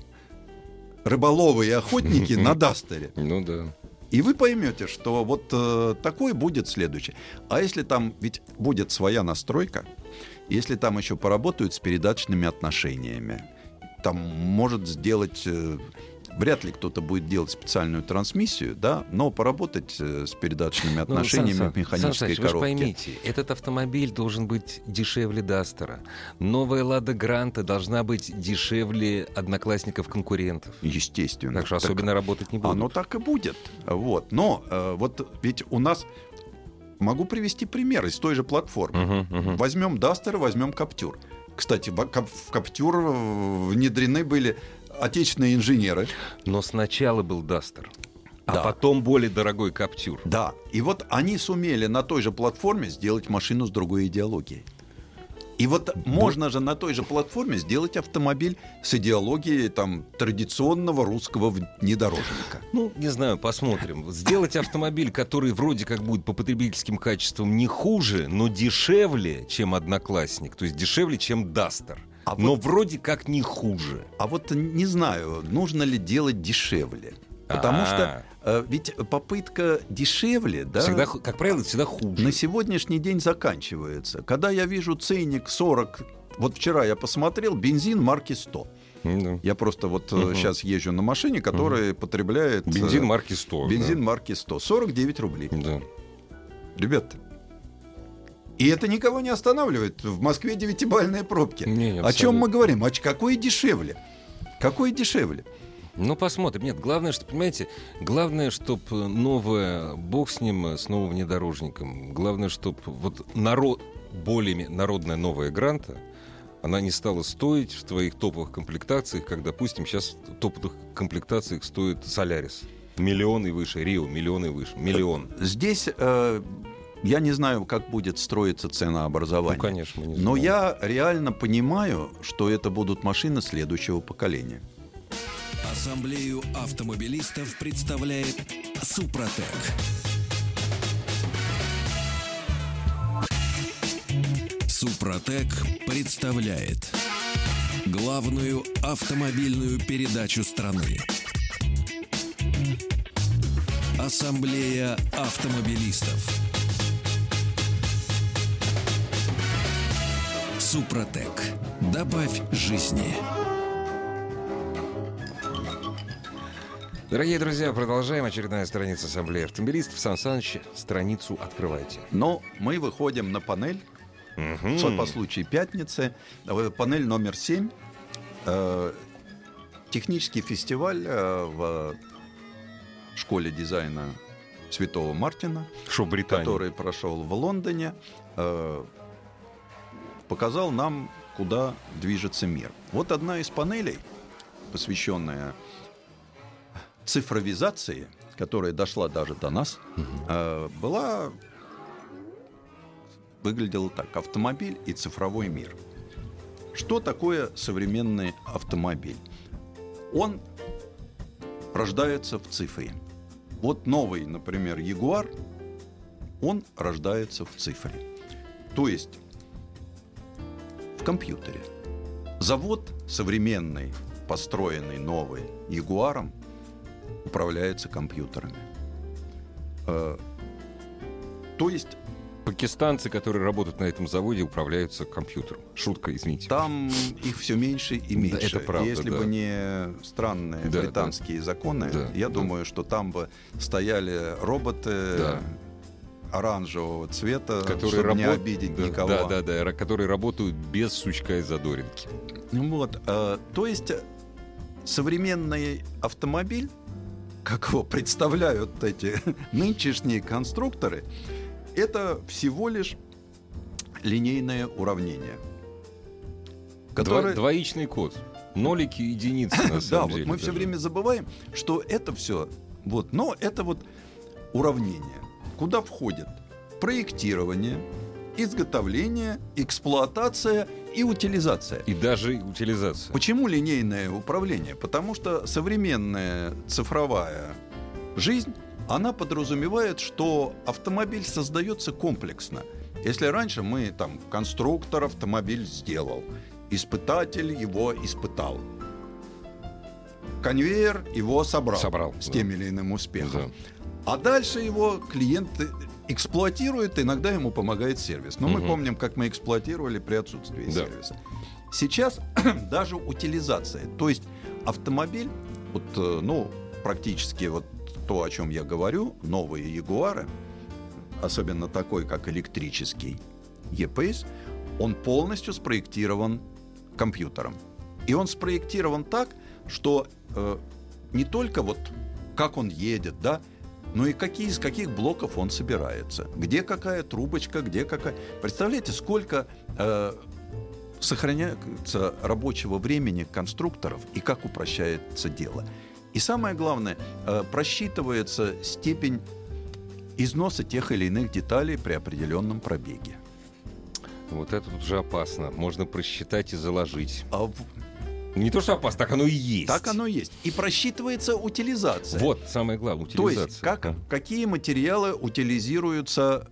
рыболовы и охотники на Дастере. Ну да. И вы поймете, что вот э, такой будет следующий. А если там ведь будет своя настройка, если там еще поработают с передаточными отношениями, там может сделать... э, Вряд ли кто-то будет делать специальную трансмиссию, да, но поработать э, с передаточными Ну, отношениями Сан в механической Саныч, вы же коробке. поймите, этот автомобиль должен быть дешевле Дастера. Новая Лада Гранта должна быть дешевле одноклассников-конкурентов. Естественно. Так что Так особенно работать не будут. Оно так и будет. Вот. Но э, вот ведь у нас... Могу привести пример из той же платформы. Мгм, мгм. Возьмем Дастер, возьмем Каптюр. Кстати, в Каптюр э, внедрены были отечественные инженеры. Но сначала был Дастер, а Да. потом более дорогой Каптюр. Да. И вот они сумели на той же платформе сделать машину с другой идеологией. И вот можно же на той же платформе сделать автомобиль с идеологией там, традиционного русского внедорожника. Ну, не знаю, посмотрим. Сделать автомобиль, который вроде как будет по потребительским качествам не хуже, но дешевле, чем Одноклассник. То есть дешевле, чем Дастер. А но вот- вроде как не хуже. А вот не знаю, нужно ли делать дешевле. Потому А. что э, ведь попытка дешевле, да, Всегда, как правило, всегда хуже. на сегодняшний день заканчивается. Когда я вижу ценник 40, вот вчера я посмотрел, бензин марки 100. Ну, Я просто вот Мгм. сейчас езжу на машине, которая потребляет... э, Бензин марки 100. Бензин марки 100. 49 рублей. Да. Да. Ребята. И это никого не останавливает. В Москве девятибальные пробки. Не, О чем мы говорим? А ч- какое дешевле? Какое дешевле? Ну, посмотрим. Нет, главное, что, понимаете, главное, чтобы новое, бог с ним, с новым внедорожником, главное, чтобы вот народ, более народная новая гранта, она не стала стоить в твоих топовых комплектациях, как, допустим, сейчас в топовых комплектациях стоит Солярис. Миллион и выше, Рио, миллион и выше, миллион. Здесь э, я не знаю, как будет строиться Ну, ценообразование. конечно, мы не Но знаем. я реально понимаю, что это будут машины следующего поколения. Ассамблею автомобилистов представляет Супротек. Супротек представляет главную автомобильную передачу страны. Ассамблея автомобилистов. Супротек. Добавь жизни. Дорогие друзья, продолжаем. Очередная страница Ассамблеи автомобилистов. Сан Саныч, страницу открывайте. Но мы выходим на панель. Что по случаю пятницы. Э, Панель номер 7. Э, Технический фестиваль э, в школе дизайна Святого Мартина, Британия? который прошел в Лондоне, показал нам, куда движется мир. Вот одна из панелей, посвященная цифровизации, которая дошла даже до нас, э, была выглядела так: автомобиль и цифровой мир. Что такое современный автомобиль? Он рождается в цифре. Вот новый, например, Ягуар, он рождается в цифре. То есть в компьютере. Завод современный, построенный новый Ягуаром, управляется компьютерами. Э, То есть Пакистанцы, которые работают на этом заводе, управляются компьютером. Шутка, извините. там их все меньше и меньше. это правда, Если да. бы не странные Да, британские законы, Да, я да. думаю, что там бы стояли роботы Да. Оранжевого цвета, которые чтобы не работ- обидеть да, никого. Да, да, да, которые работают без сучка и задоринки. Вот, э, то есть современный автомобиль, как его представляют эти нынешние конструкторы, это всего лишь линейное уравнение. Которое... двоичный код. Нолики и единицы, на Да, самом вот деле. мы все даже. время забываем, что это все, вот, но это вот уравнение, куда входит проектирование, изготовление, эксплуатация и утилизация. И даже утилизация. Почему линейное управление? Потому что современная цифровая жизнь, она подразумевает, что автомобиль создается комплексно. Если раньше мы там конструктор автомобиль сделал, испытатель его испытал, конвейер его собрал, Собрал, с да. тем или иным успехом. Да. А дальше его клиент эксплуатирует, иногда ему помогает сервис. Но мы Мгм. помним, как мы эксплуатировали при отсутствии Да. сервиса. Сейчас даже утилизация, то есть автомобиль, вот, э, ну, практически вот то, о чем я говорю, новые Ягуары, особенно такой, как электрический E-Pace, он полностью спроектирован компьютером. И он спроектирован так, что э, не только вот как он едет, да, но и какие, из каких блоков он собирается. Где какая трубочка, где какая... Представляете, сколько э, сохраняется рабочего времени конструкторов и как упрощается дело. И самое главное, э, просчитывается степень износа тех или иных деталей при определенном пробеге. Вот это уже опасно. Можно просчитать и заложить. А Не то, что опасно, так оно и есть. так оно и есть. И просчитывается утилизация. Вот, самое главное, То утилизация. есть, как, Да. какие материалы утилизируются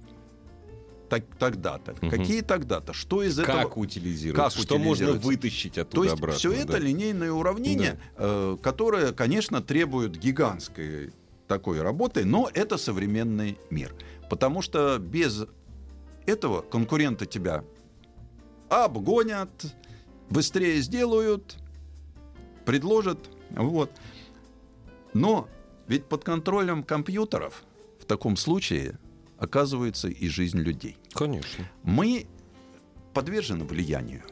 так- тогда-то, Мгм. какие тогда-то, что из этого... Как утилизируется, как что можно вытащить То оттуда есть обратно. все это да. линейное уравнение, э, которое, конечно, требует гигантской такой работы, но это современный мир. Потому что без этого конкуренты тебя обгонят, быстрее сделают, предложат. Вот. Но ведь под контролем компьютеров в таком случае оказывается и жизнь людей. Конечно. Мы подвержены влиянию.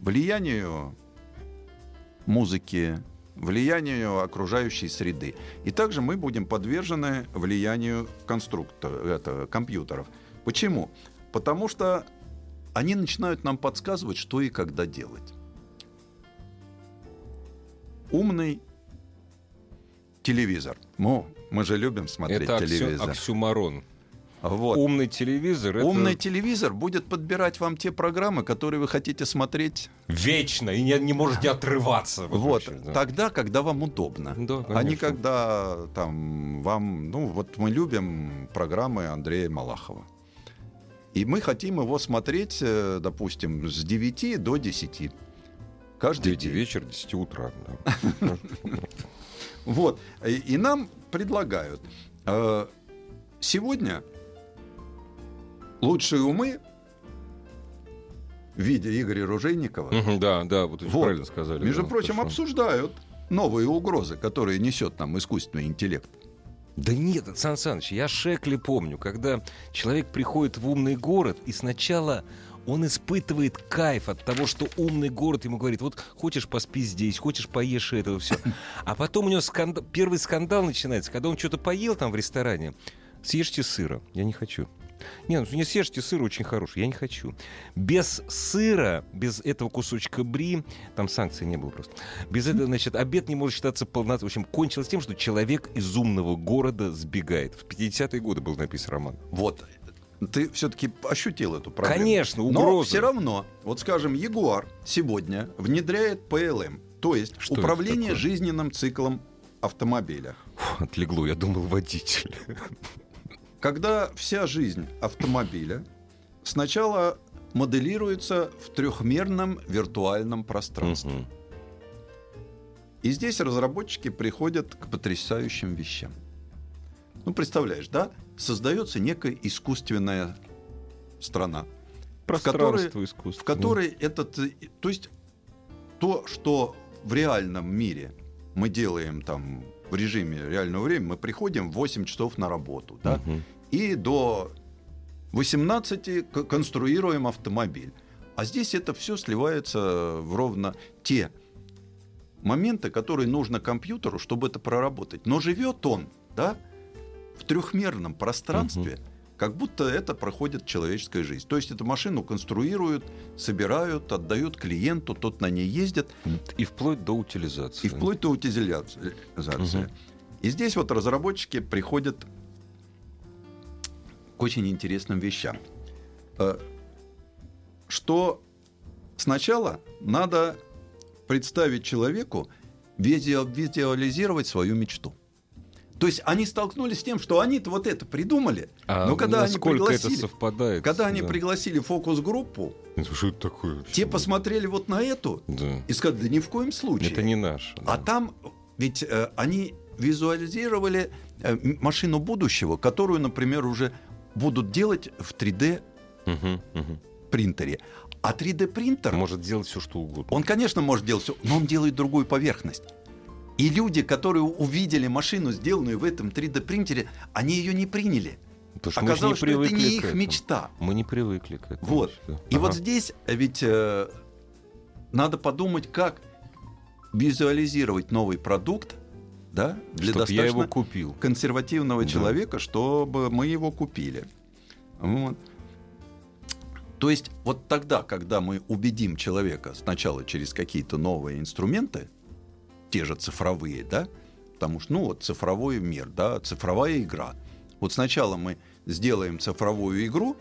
Влиянию музыки, влиянию окружающей среды. И также мы будем подвержены влиянию конструктор, это, компьютеров. Почему? Потому что они начинают нам подсказывать, что и когда делать. Умный телевизор. Ну, мы же любим смотреть это оксю- телевизор. оксюмарон. Вот. Умный телевизор это Умный телевизор будет подбирать вам те программы, которые вы хотите смотреть вечно и не, не можете отрываться. вот, вообще, да. тогда, когда вам удобно. Да, а не когда там вам... Ну, вот мы любим программы Андрея Малахова. И мы хотим его смотреть, э, допустим, с 9 до 10. Каждый 9 день. вечера, 10 утра. да. Вот. И, нам предлагают. э, сегодня лучшие умы в виде Игоря Ружейникова Да, да, вот правильно сказали. Между да, прочим, хорошо. обсуждают новые угрозы, которые несет нам искусственный интеллект. Да нет, Сан Саныч, я Шекли помню, когда человек приходит в умный город, и сначала он испытывает кайф от того, что умный город ему говорит, вот хочешь поспи здесь, хочешь поешь этого, все. А потом у него скандал, первый скандал начинается, когда он что-то поел там в ресторане. Съешьте сыра. Я не хочу. Не, ну не съешьте сыр очень хороший, я не хочу. Без сыра, без этого кусочка бри, там санкций не было просто, без этого, значит, обед не может считаться полноценным. В общем, кончилось тем, что человек из умного города сбегает. В 50-е годы был написан роман. Вот. Ты все-таки ощутил эту проблему. Конечно, Но угроза. все равно, вот скажем, Ягуар сегодня внедряет ПЛМ, то есть Что управление жизненным циклом автомобиля. Фу, отлегло, я думал, водитель. Когда вся жизнь автомобиля сначала моделируется в трехмерном виртуальном пространстве. Мгм. И здесь разработчики приходят к потрясающим вещам. Ну, представляешь, да? Создается некая искусственная страна, Пространство искусства. в которой этот... То есть то, что в реальном мире мы делаем там в режиме реального времени, мы приходим в 8 часов на работу, да? Мгм. и до 18 к- конструируем автомобиль. А здесь это все сливается в ровно те моменты, которые нужно компьютеру, чтобы это проработать. Но живет он, да, в трехмерном пространстве, как будто это проходит человеческая жизнь. То есть эту машину конструируют, собирают, отдают клиенту, тот на ней ездит, И вплоть до утилизации. и вплоть до утилизации. Мгм. И здесь вот разработчики приходят к очень интересным вещам. Э, Что сначала надо представить человеку, визу- визуализировать свою мечту. То есть они столкнулись с тем, что они-то вот это придумали, А но когда они пригласили, это совпадает? когда они да. пригласили фокус-группу, Это Что это такое? вообще? те посмотрели вот на эту Да. и сказали, да ни в коем случае. Это не наше. А там ведь э, они визуализировали э, машину будущего, которую, например, уже будут делать в 3D Мгм, мгм. принтере. А 3D принтер, Может делать все, что угодно. он, конечно, может делать все, но он делает другую поверхность. И люди, которые увидели машину, сделанную в этом 3D принтере, они ее не приняли. Потому что мы же Оказалось, что это не их мечта. Мы не привыкли к этому. Вот. И Ага. вот здесь ведь э, надо подумать, как визуализировать новый продукт, да, для Чтоб достаточно я его купил. консервативного Да. человека, чтобы мы его купили. Вот. То есть вот тогда, когда мы убедим человека сначала через какие-то новые инструменты, те же цифровые, да, потому что, ну вот цифровой мир, да, цифровая игра. Вот сначала мы сделаем цифровую игру,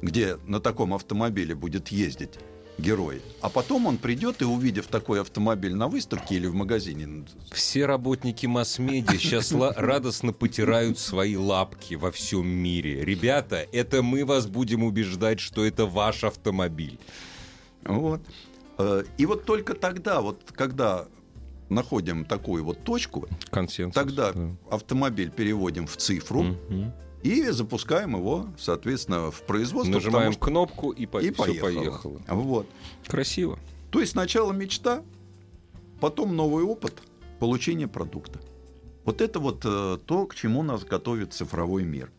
где на таком автомобиле будет ездить герой, а потом он придет и, увидев такой автомобиль на выставке или в магазине, Все работники масс-медиа сейчас радостно потирают свои лапки во всем мире. Ребята, это мы вас будем убеждать, что это ваш автомобиль. Вот. Э, И вот только тогда, вот когда находим такую вот точку, Консенсус. тогда да. автомобиль переводим в цифру Мгм. и запускаем его, соответственно, в производство. Нажимаем потому кнопку и, по... что- и поехало. поехало. Вот. Красиво. То есть сначала мечта, потом новый опыт получения продукта. Вот это вот э, то, к чему нас готовит цифровой мир.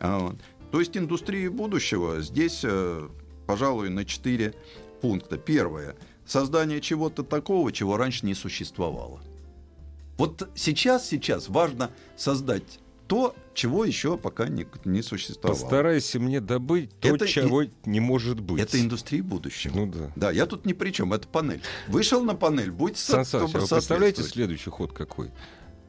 А. То есть индустрия будущего здесь, э, пожалуй, на четыре пункта. Первое. Создание чего-то такого, чего раньше не существовало. Вот сейчас, сейчас важно создать то, чего еще пока не, не существовало. Постарайся мне добыть то, Это и- чего не может быть. Это индустрия будущего. Ну да. Да, я тут ни при чем, это панель. Вышел на панель, будь Сан Саныч, а вы представляете следующий ход какой?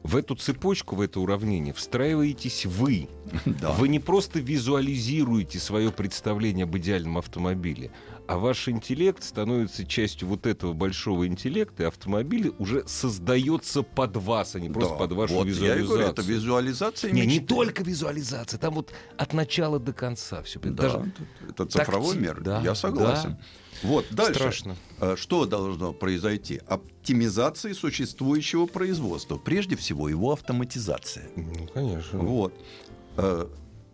В эту цепочку, в это уравнение встраиваетесь вы. Да. Вы не просто визуализируете свое представление об идеальном автомобиле, а ваш интеллект становится частью вот этого большого интеллекта, и автомобиль уже создается под вас, а не просто Да, под вашу вот Я и говорю, это визуализацию. визуализация Не, не мечты. только визуализация, там вот от начала до конца все. Да, это цифровой такти- мир. да, я согласен. Вот, дальше. Страшно. Э, Что должно произойти? Оптимизация существующего производства. Прежде всего, его автоматизация. Ну, конечно. Вот. Э,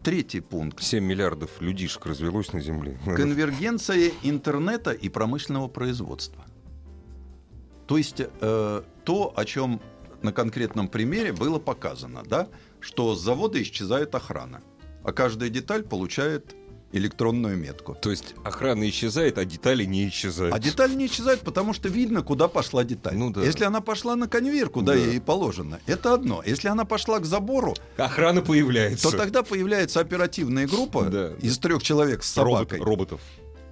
Третий пункт. 7 миллиардов людишек развелось на Земле. Конвергенция интернета и промышленного производства. То есть э, то, о чем на конкретном примере было показано, да, что с завода исчезает охрана, а каждая деталь получает электронную метку. То есть охрана исчезает, а детали не исчезают. А деталь не исчезает, потому что видно, куда пошла деталь. Ну да. Если она пошла на конвейер, куда Да. ей положено, это одно. Если она пошла к забору, Охрана появляется. то тогда появляется оперативная группа Да. из трех человек с Робот- собакой. роботов.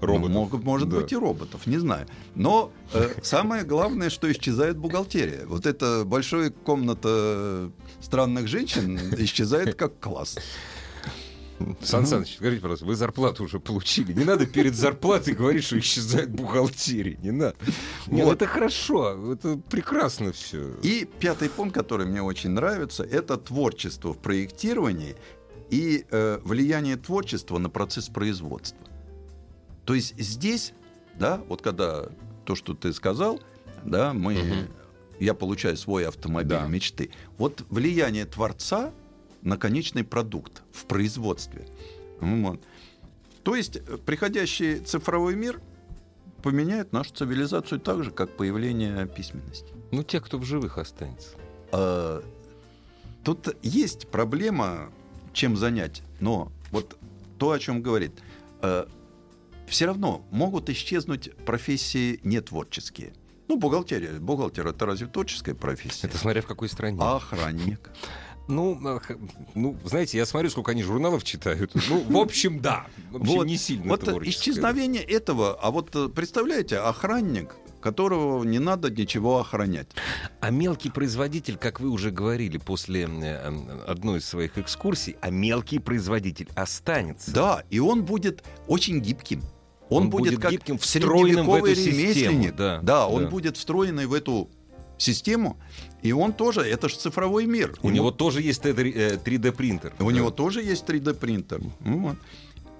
Ну, Роботов. могут- может Да. быть и роботов, не знаю. Но э, самое главное, что исчезает бухгалтерия. Вот эта большая комната странных женщин исчезает как класс. Сан Саныч, скажите, пожалуйста, вы зарплату уже получили. Не надо перед зарплатой говорить, что исчезает бухгалтерия. Не надо. Нет, Вот. это хорошо. Это прекрасно все. И пятый пункт, который мне очень нравится, это творчество в проектировании и э, влияние творчества на процесс производства. То есть здесь, да, вот когда то, что ты сказал, да, мы, Мгм. я получаю свой автомобиль Да. мечты. Вот влияние творца на конечный продукт в производстве. Вот. То есть э, приходящий цифровой мир поменяет нашу цивилизацию так же, как появление письменности. Ну, те, кто в живых останется. А, Тут есть проблема, чем занять, но вот то, о чем говорит, все равно могут исчезнуть профессии нетворческие. Ну, бухгалтерия. Бухгалтер это разве творческая профессия? Это смотря в какой стране. А охранник. Ну, х- ну, знаете, я смотрю, сколько они журналов читают. Ну, в общем, да. В общем, Вот. не сильно Вот исчезновение этого, а вот э, представляете, охранник, которого не надо ничего охранять. А мелкий производитель, как вы уже говорили после э, одной из своих экскурсий, а мелкий производитель останется. Да, и он будет очень гибким. Он, Он будет, будет как гибким, встроенным в эту систему, ремесленник. да, он да. будет встроенный в эту систему, и он тоже, это же цифровой мир. У Ему- него тоже есть 3D принтер. у него тоже есть 3D принтер. Ну вот.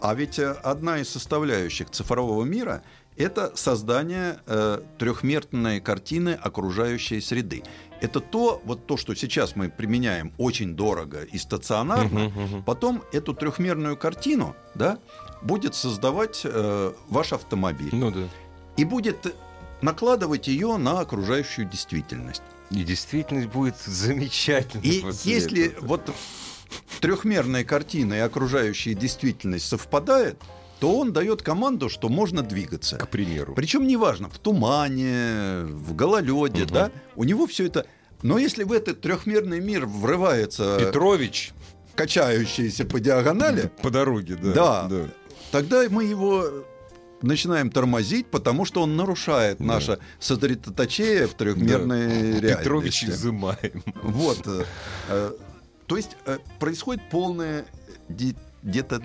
А ведь э, одна из составляющих цифрового мира это создание э, трехмерной картины окружающей среды. Это то, вот то, что сейчас мы применяем очень дорого и стационарно. Потом эту трехмерную картину, да, будет создавать э, ваш автомобиль Ну да. и будет накладывать ее на окружающую действительность. И действительность будет замечательной. И если этого. вот трехмерная картина и окружающая действительность совпадает, то он дает команду, что можно двигаться. К примеру. Причем неважно, в тумане, в гололеде, Мгм. да, у него все это. Но если в этот трехмерный мир врывается Петрович качающийся по диагонали, по дороге, да. Да. тогда мы его начинаем тормозить, потому что он нарушает Да. наше сосредоточение в трехмерной Петрович реальности. изымаем. Вот. э, э, То есть э, происходит полная дета-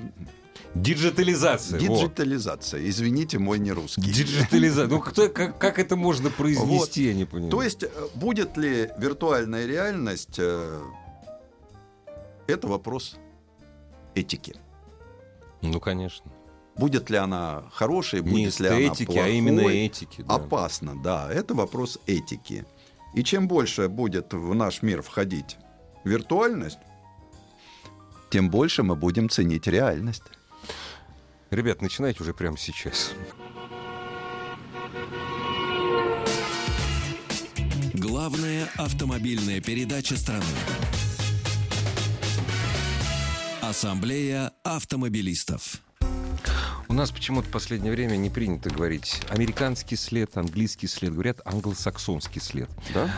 Диджитализация. диджитализация. Извините, мой не русский. Диджитализация. Ну, кто, как, как это можно произнести, я не понимаю. То есть, будет ли виртуальная реальность, это вопрос этики. Ну, конечно. Будет ли она хорошей, Не будет ли она эстетики, плохой, а именно этики. да. опасно, да, это вопрос этики. И чем больше будет в наш мир входить виртуальность, тем больше мы будем ценить реальность. Ребят, начинайте уже прямо сейчас. Главная автомобильная передача страны. Ассамблея автомобилистов. У нас почему-то в последнее время не принято говорить американский след, английский след. Говорят англосаксонский след. Да?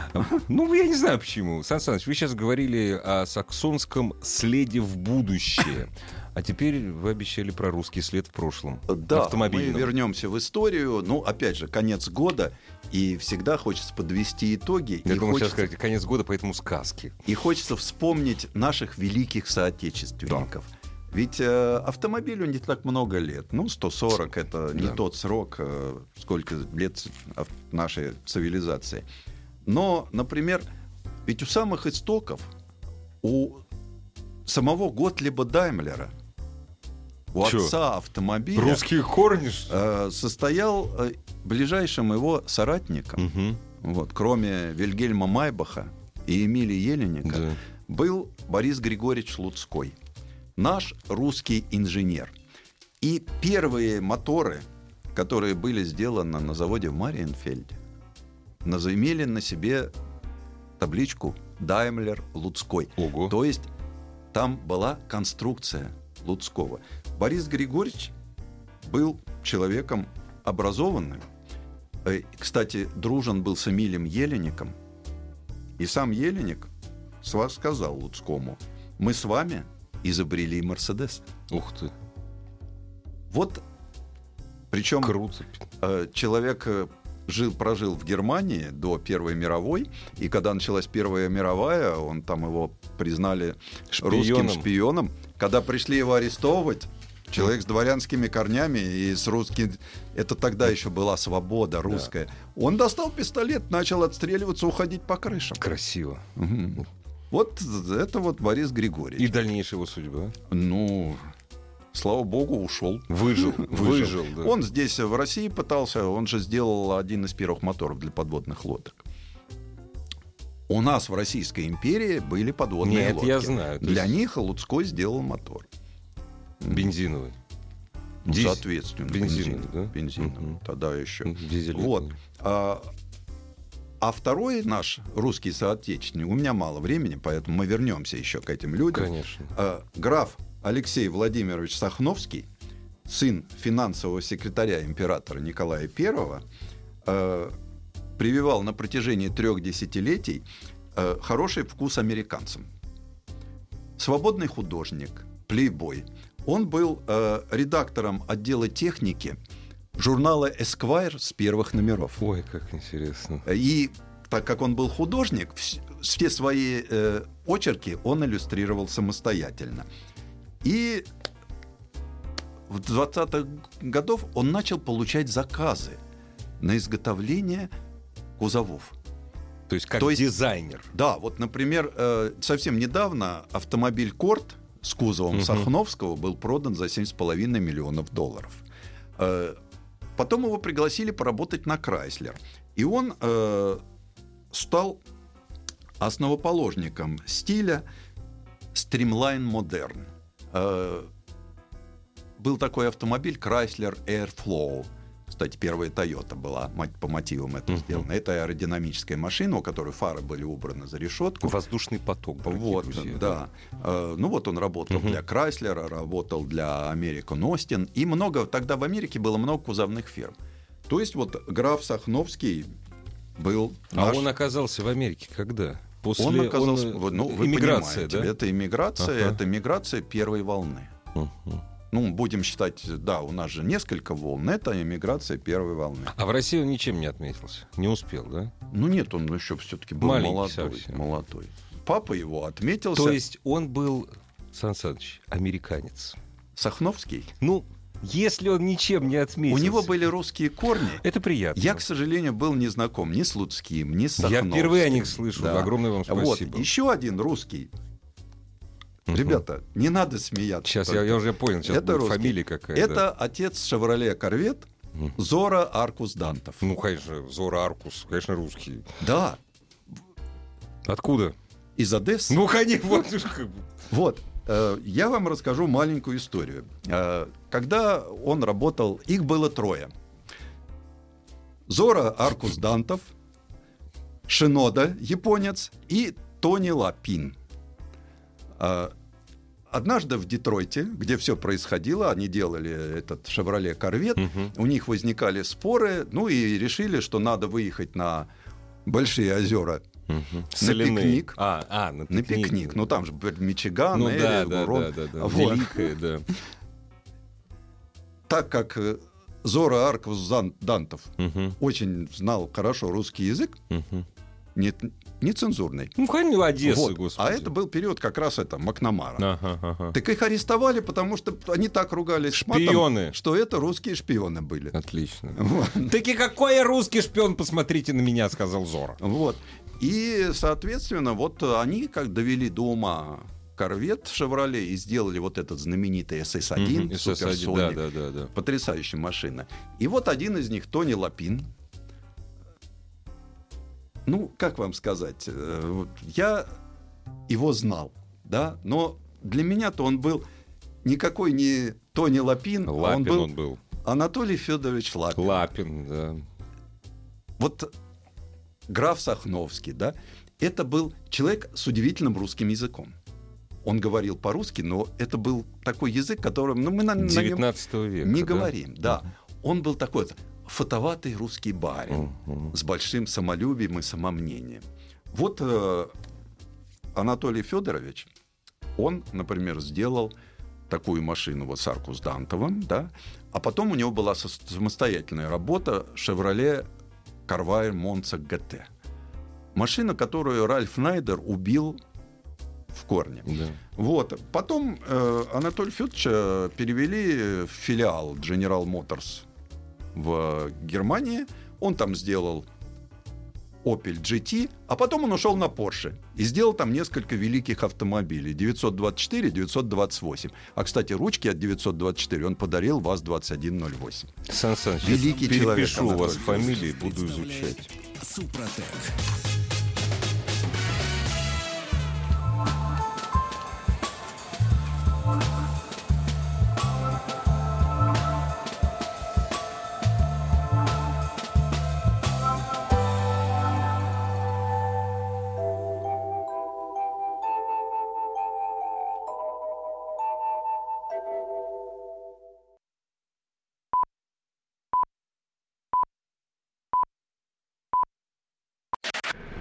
Ну, я не знаю почему. Сан Саныч, вы сейчас говорили о саксонском следе в будущее. А теперь вы обещали про русский след в прошлом. Да, мы вернемся в историю. Ну, опять же, конец года, и всегда хочется подвести итоги. Я и, думал, сейчас хочется, скажете, конец года, поэтому сказки. и хочется вспомнить наших великих соотечественников. Ведь э, автомобилю не так много лет. Ну, 140 это не Да. тот срок, э, сколько лет ав- нашей цивилизации. Но, например, ведь у самых истоков, у самого Готлиба Даймлера, у Чё? отца автомобиля, Русские корни? э, состоял э, ближайшим его соратником, Мгм. вот, кроме Вильгельма Майбаха и Эмилии Еленика, Да. был Борис Григорьевич Луцкой, наш русский инженер. И первые моторы, которые были сделаны на заводе в Мариенфельде, имели на себе табличку Даймлер Луцкой. Ого. То есть там была конструкция Луцкого. Борис Григорьевич был человеком образованным. Э, Кстати, дружен был с Эмилием Елеником. И сам Еленик с вас сказал Луцкому, мы с вами изобрели Мерседес. Ух ты, Вот, причем круто. э, человек э, жил, прожил в Германии до Первой мировой, и когда началась Первая мировая, он там его признали русским Шпионом. шпионом. Когда пришли его арестовывать, человек с дворянскими корнями и с русским... Это тогда еще была свобода русская. Он достал пистолет, начал отстреливаться, уходить по крышам. Красиво. Мгм. Вот это вот Борис И Григорьевич. дальнейшая его судьба. Ну, слава богу, ушел. Выжил, выжил, да. Он здесь, в России, пытался, он же сделал один из первых моторов для подводных лодок. У нас в Российской империи были подводные Нет, лодки. я знаю. Для есть них Луцкой сделал мотор. Бензиновый. Ну, Соответственно, бензиновый, бензин, да? бензиновый. Мгм. Тогда еще. Дизельный. Вот. А, а второй наш русский соотечественник, у меня мало времени, поэтому мы вернемся еще к этим людям. Конечно. А, граф Алексей Владимирович Сахновский, сын финансового секретаря императора Николая I, э, прививал на протяжении трех десятилетий э, хороший вкус американцам. Свободный художник, плейбой. Он был э, редактором отдела техники журнала Esquire с первых номеров. Ой, как интересно. И так как он был художник, вс- все свои э, очерки он иллюстрировал самостоятельно. И в 20-х годов он начал получать заказы на изготовление кузовов. То есть как То есть- дизайнер. Да, вот, например, э, совсем недавно автомобиль Корт с кузовом Мгм. Сахновского был продан за 7,5 миллионов долларов. Э, Потом его пригласили поработать на Крайслер. И он э, стал основоположником стиля Streamline Modern. Э, Был такой автомобиль Chrysler Airflow. Кстати, первая Toyota была по мотивам это Мгм. сделано. Это аэродинамическая машина, у которой фары были убраны за решетку. Воздушный поток, Вот, друзья. да. Э, Ну вот он работал Мгм. для Крайслера, работал для American Austin. И много, тогда в Америке было много кузовных фирм. То есть вот граф Сахновский был А наш- он оказался в Америке когда? После он оказался, он, ну, вы иммиграция, понимаете, да? это иммиграция, Ага. это миграция первой волны. Мгм. Ну, будем считать, да, у нас же несколько волн, это иммиграция первой волны. А в России он ничем не отметился. Не успел, да? Ну нет, он еще все-таки был Маленький молодой, совсем. молодой. Папа его отметился. То есть он был, Сан Саныч, американец. Сахновский. Ну, если он ничем не отметился... У него были русские корни. Это приятно. Я, к сожалению, был не знаком ни с Луцким, ни с Я Сахновским. впервые о них слышу. Да. Огромное вам Вот, спасибо. еще один русский. Мгм. Ребята, не надо смеяться. Сейчас я, я уже понял, сейчас Это будет фамилия какая-то. Это отец Шевроле Корвет. Зора Аркус Дантов. Ну, конечно, Зора Аркус, конечно, русский. Да, Откуда? из Одессы. Ну, конечно, вот. Вот, э, я вам расскажу маленькую историю. Э, Когда он работал, их было трое. Зора Аркус Дантов, Шинода, японец, и Тони Лапин. Однажды в Детройте, где все происходило, они делали этот «Шевроле Корвет», Мгм. у них возникали споры, ну и решили, что надо выехать на Большие озера Мгм. Соляные. пикник. А, а, на на пикник. пикник. Ну там же Мичиган, Ну Эри, да, да, да, да, да. Вот. Великая, да. Так как э, Зора Зан- Дантов Мгм. очень знал хорошо русский язык, Мгм. не, нецензурный. Ну, конечно, Одесса, Вот. господи. А это был период как раз это Макнамара. Ага, ага. Так их арестовали, потому что они так ругались с матом, Шпионы. что это русские шпионы были. Отлично. Вот. Так и какой я русский шпион, посмотрите на меня, сказал Зора. Вот. И, соответственно, вот они как довели до ума корвет «Шевроле» и сделали вот этот знаменитый СС-1, Мгм, SSI, суперсоник. Да, да, да, да. Потрясающая машина. И вот один из них, Тони Лапин. Ну, как вам сказать, э, я его знал, да, но для меня-то он был никакой не Тони Лапин, а Лапин он был он был. Анатолий Федорович Лапин. Лапин, да. Вот граф Сахновский, да, это был человек с удивительным русским языком. Он говорил по-русски, но это был такой язык, которым ну, мы на, на нем 19 века. не да? говорим. Да. Он был такой фотоватый русский барин с большим самолюбием и самомнением. Вот э, Анатолий Федорович, он, например, сделал такую машину вот с Аркус Дантовым, да, а потом у него была самостоятельная работа Chevrolet Carvire Monza GT. Машина, которую Ральф Найдер убил в корне. Да. Вот. Потом э, Анатолия Федоровича перевели в филиал General Motors в Германии. Он там сделал Opel GT, а потом он ушел на Porsche и сделал там несколько великих автомобилей. 924, 928. А, кстати, ручки от 924 он подарил ВАЗ-2108. Сан Саныч, Великий я человек, перепишу у вас фамилии, буду изучать. Супротек.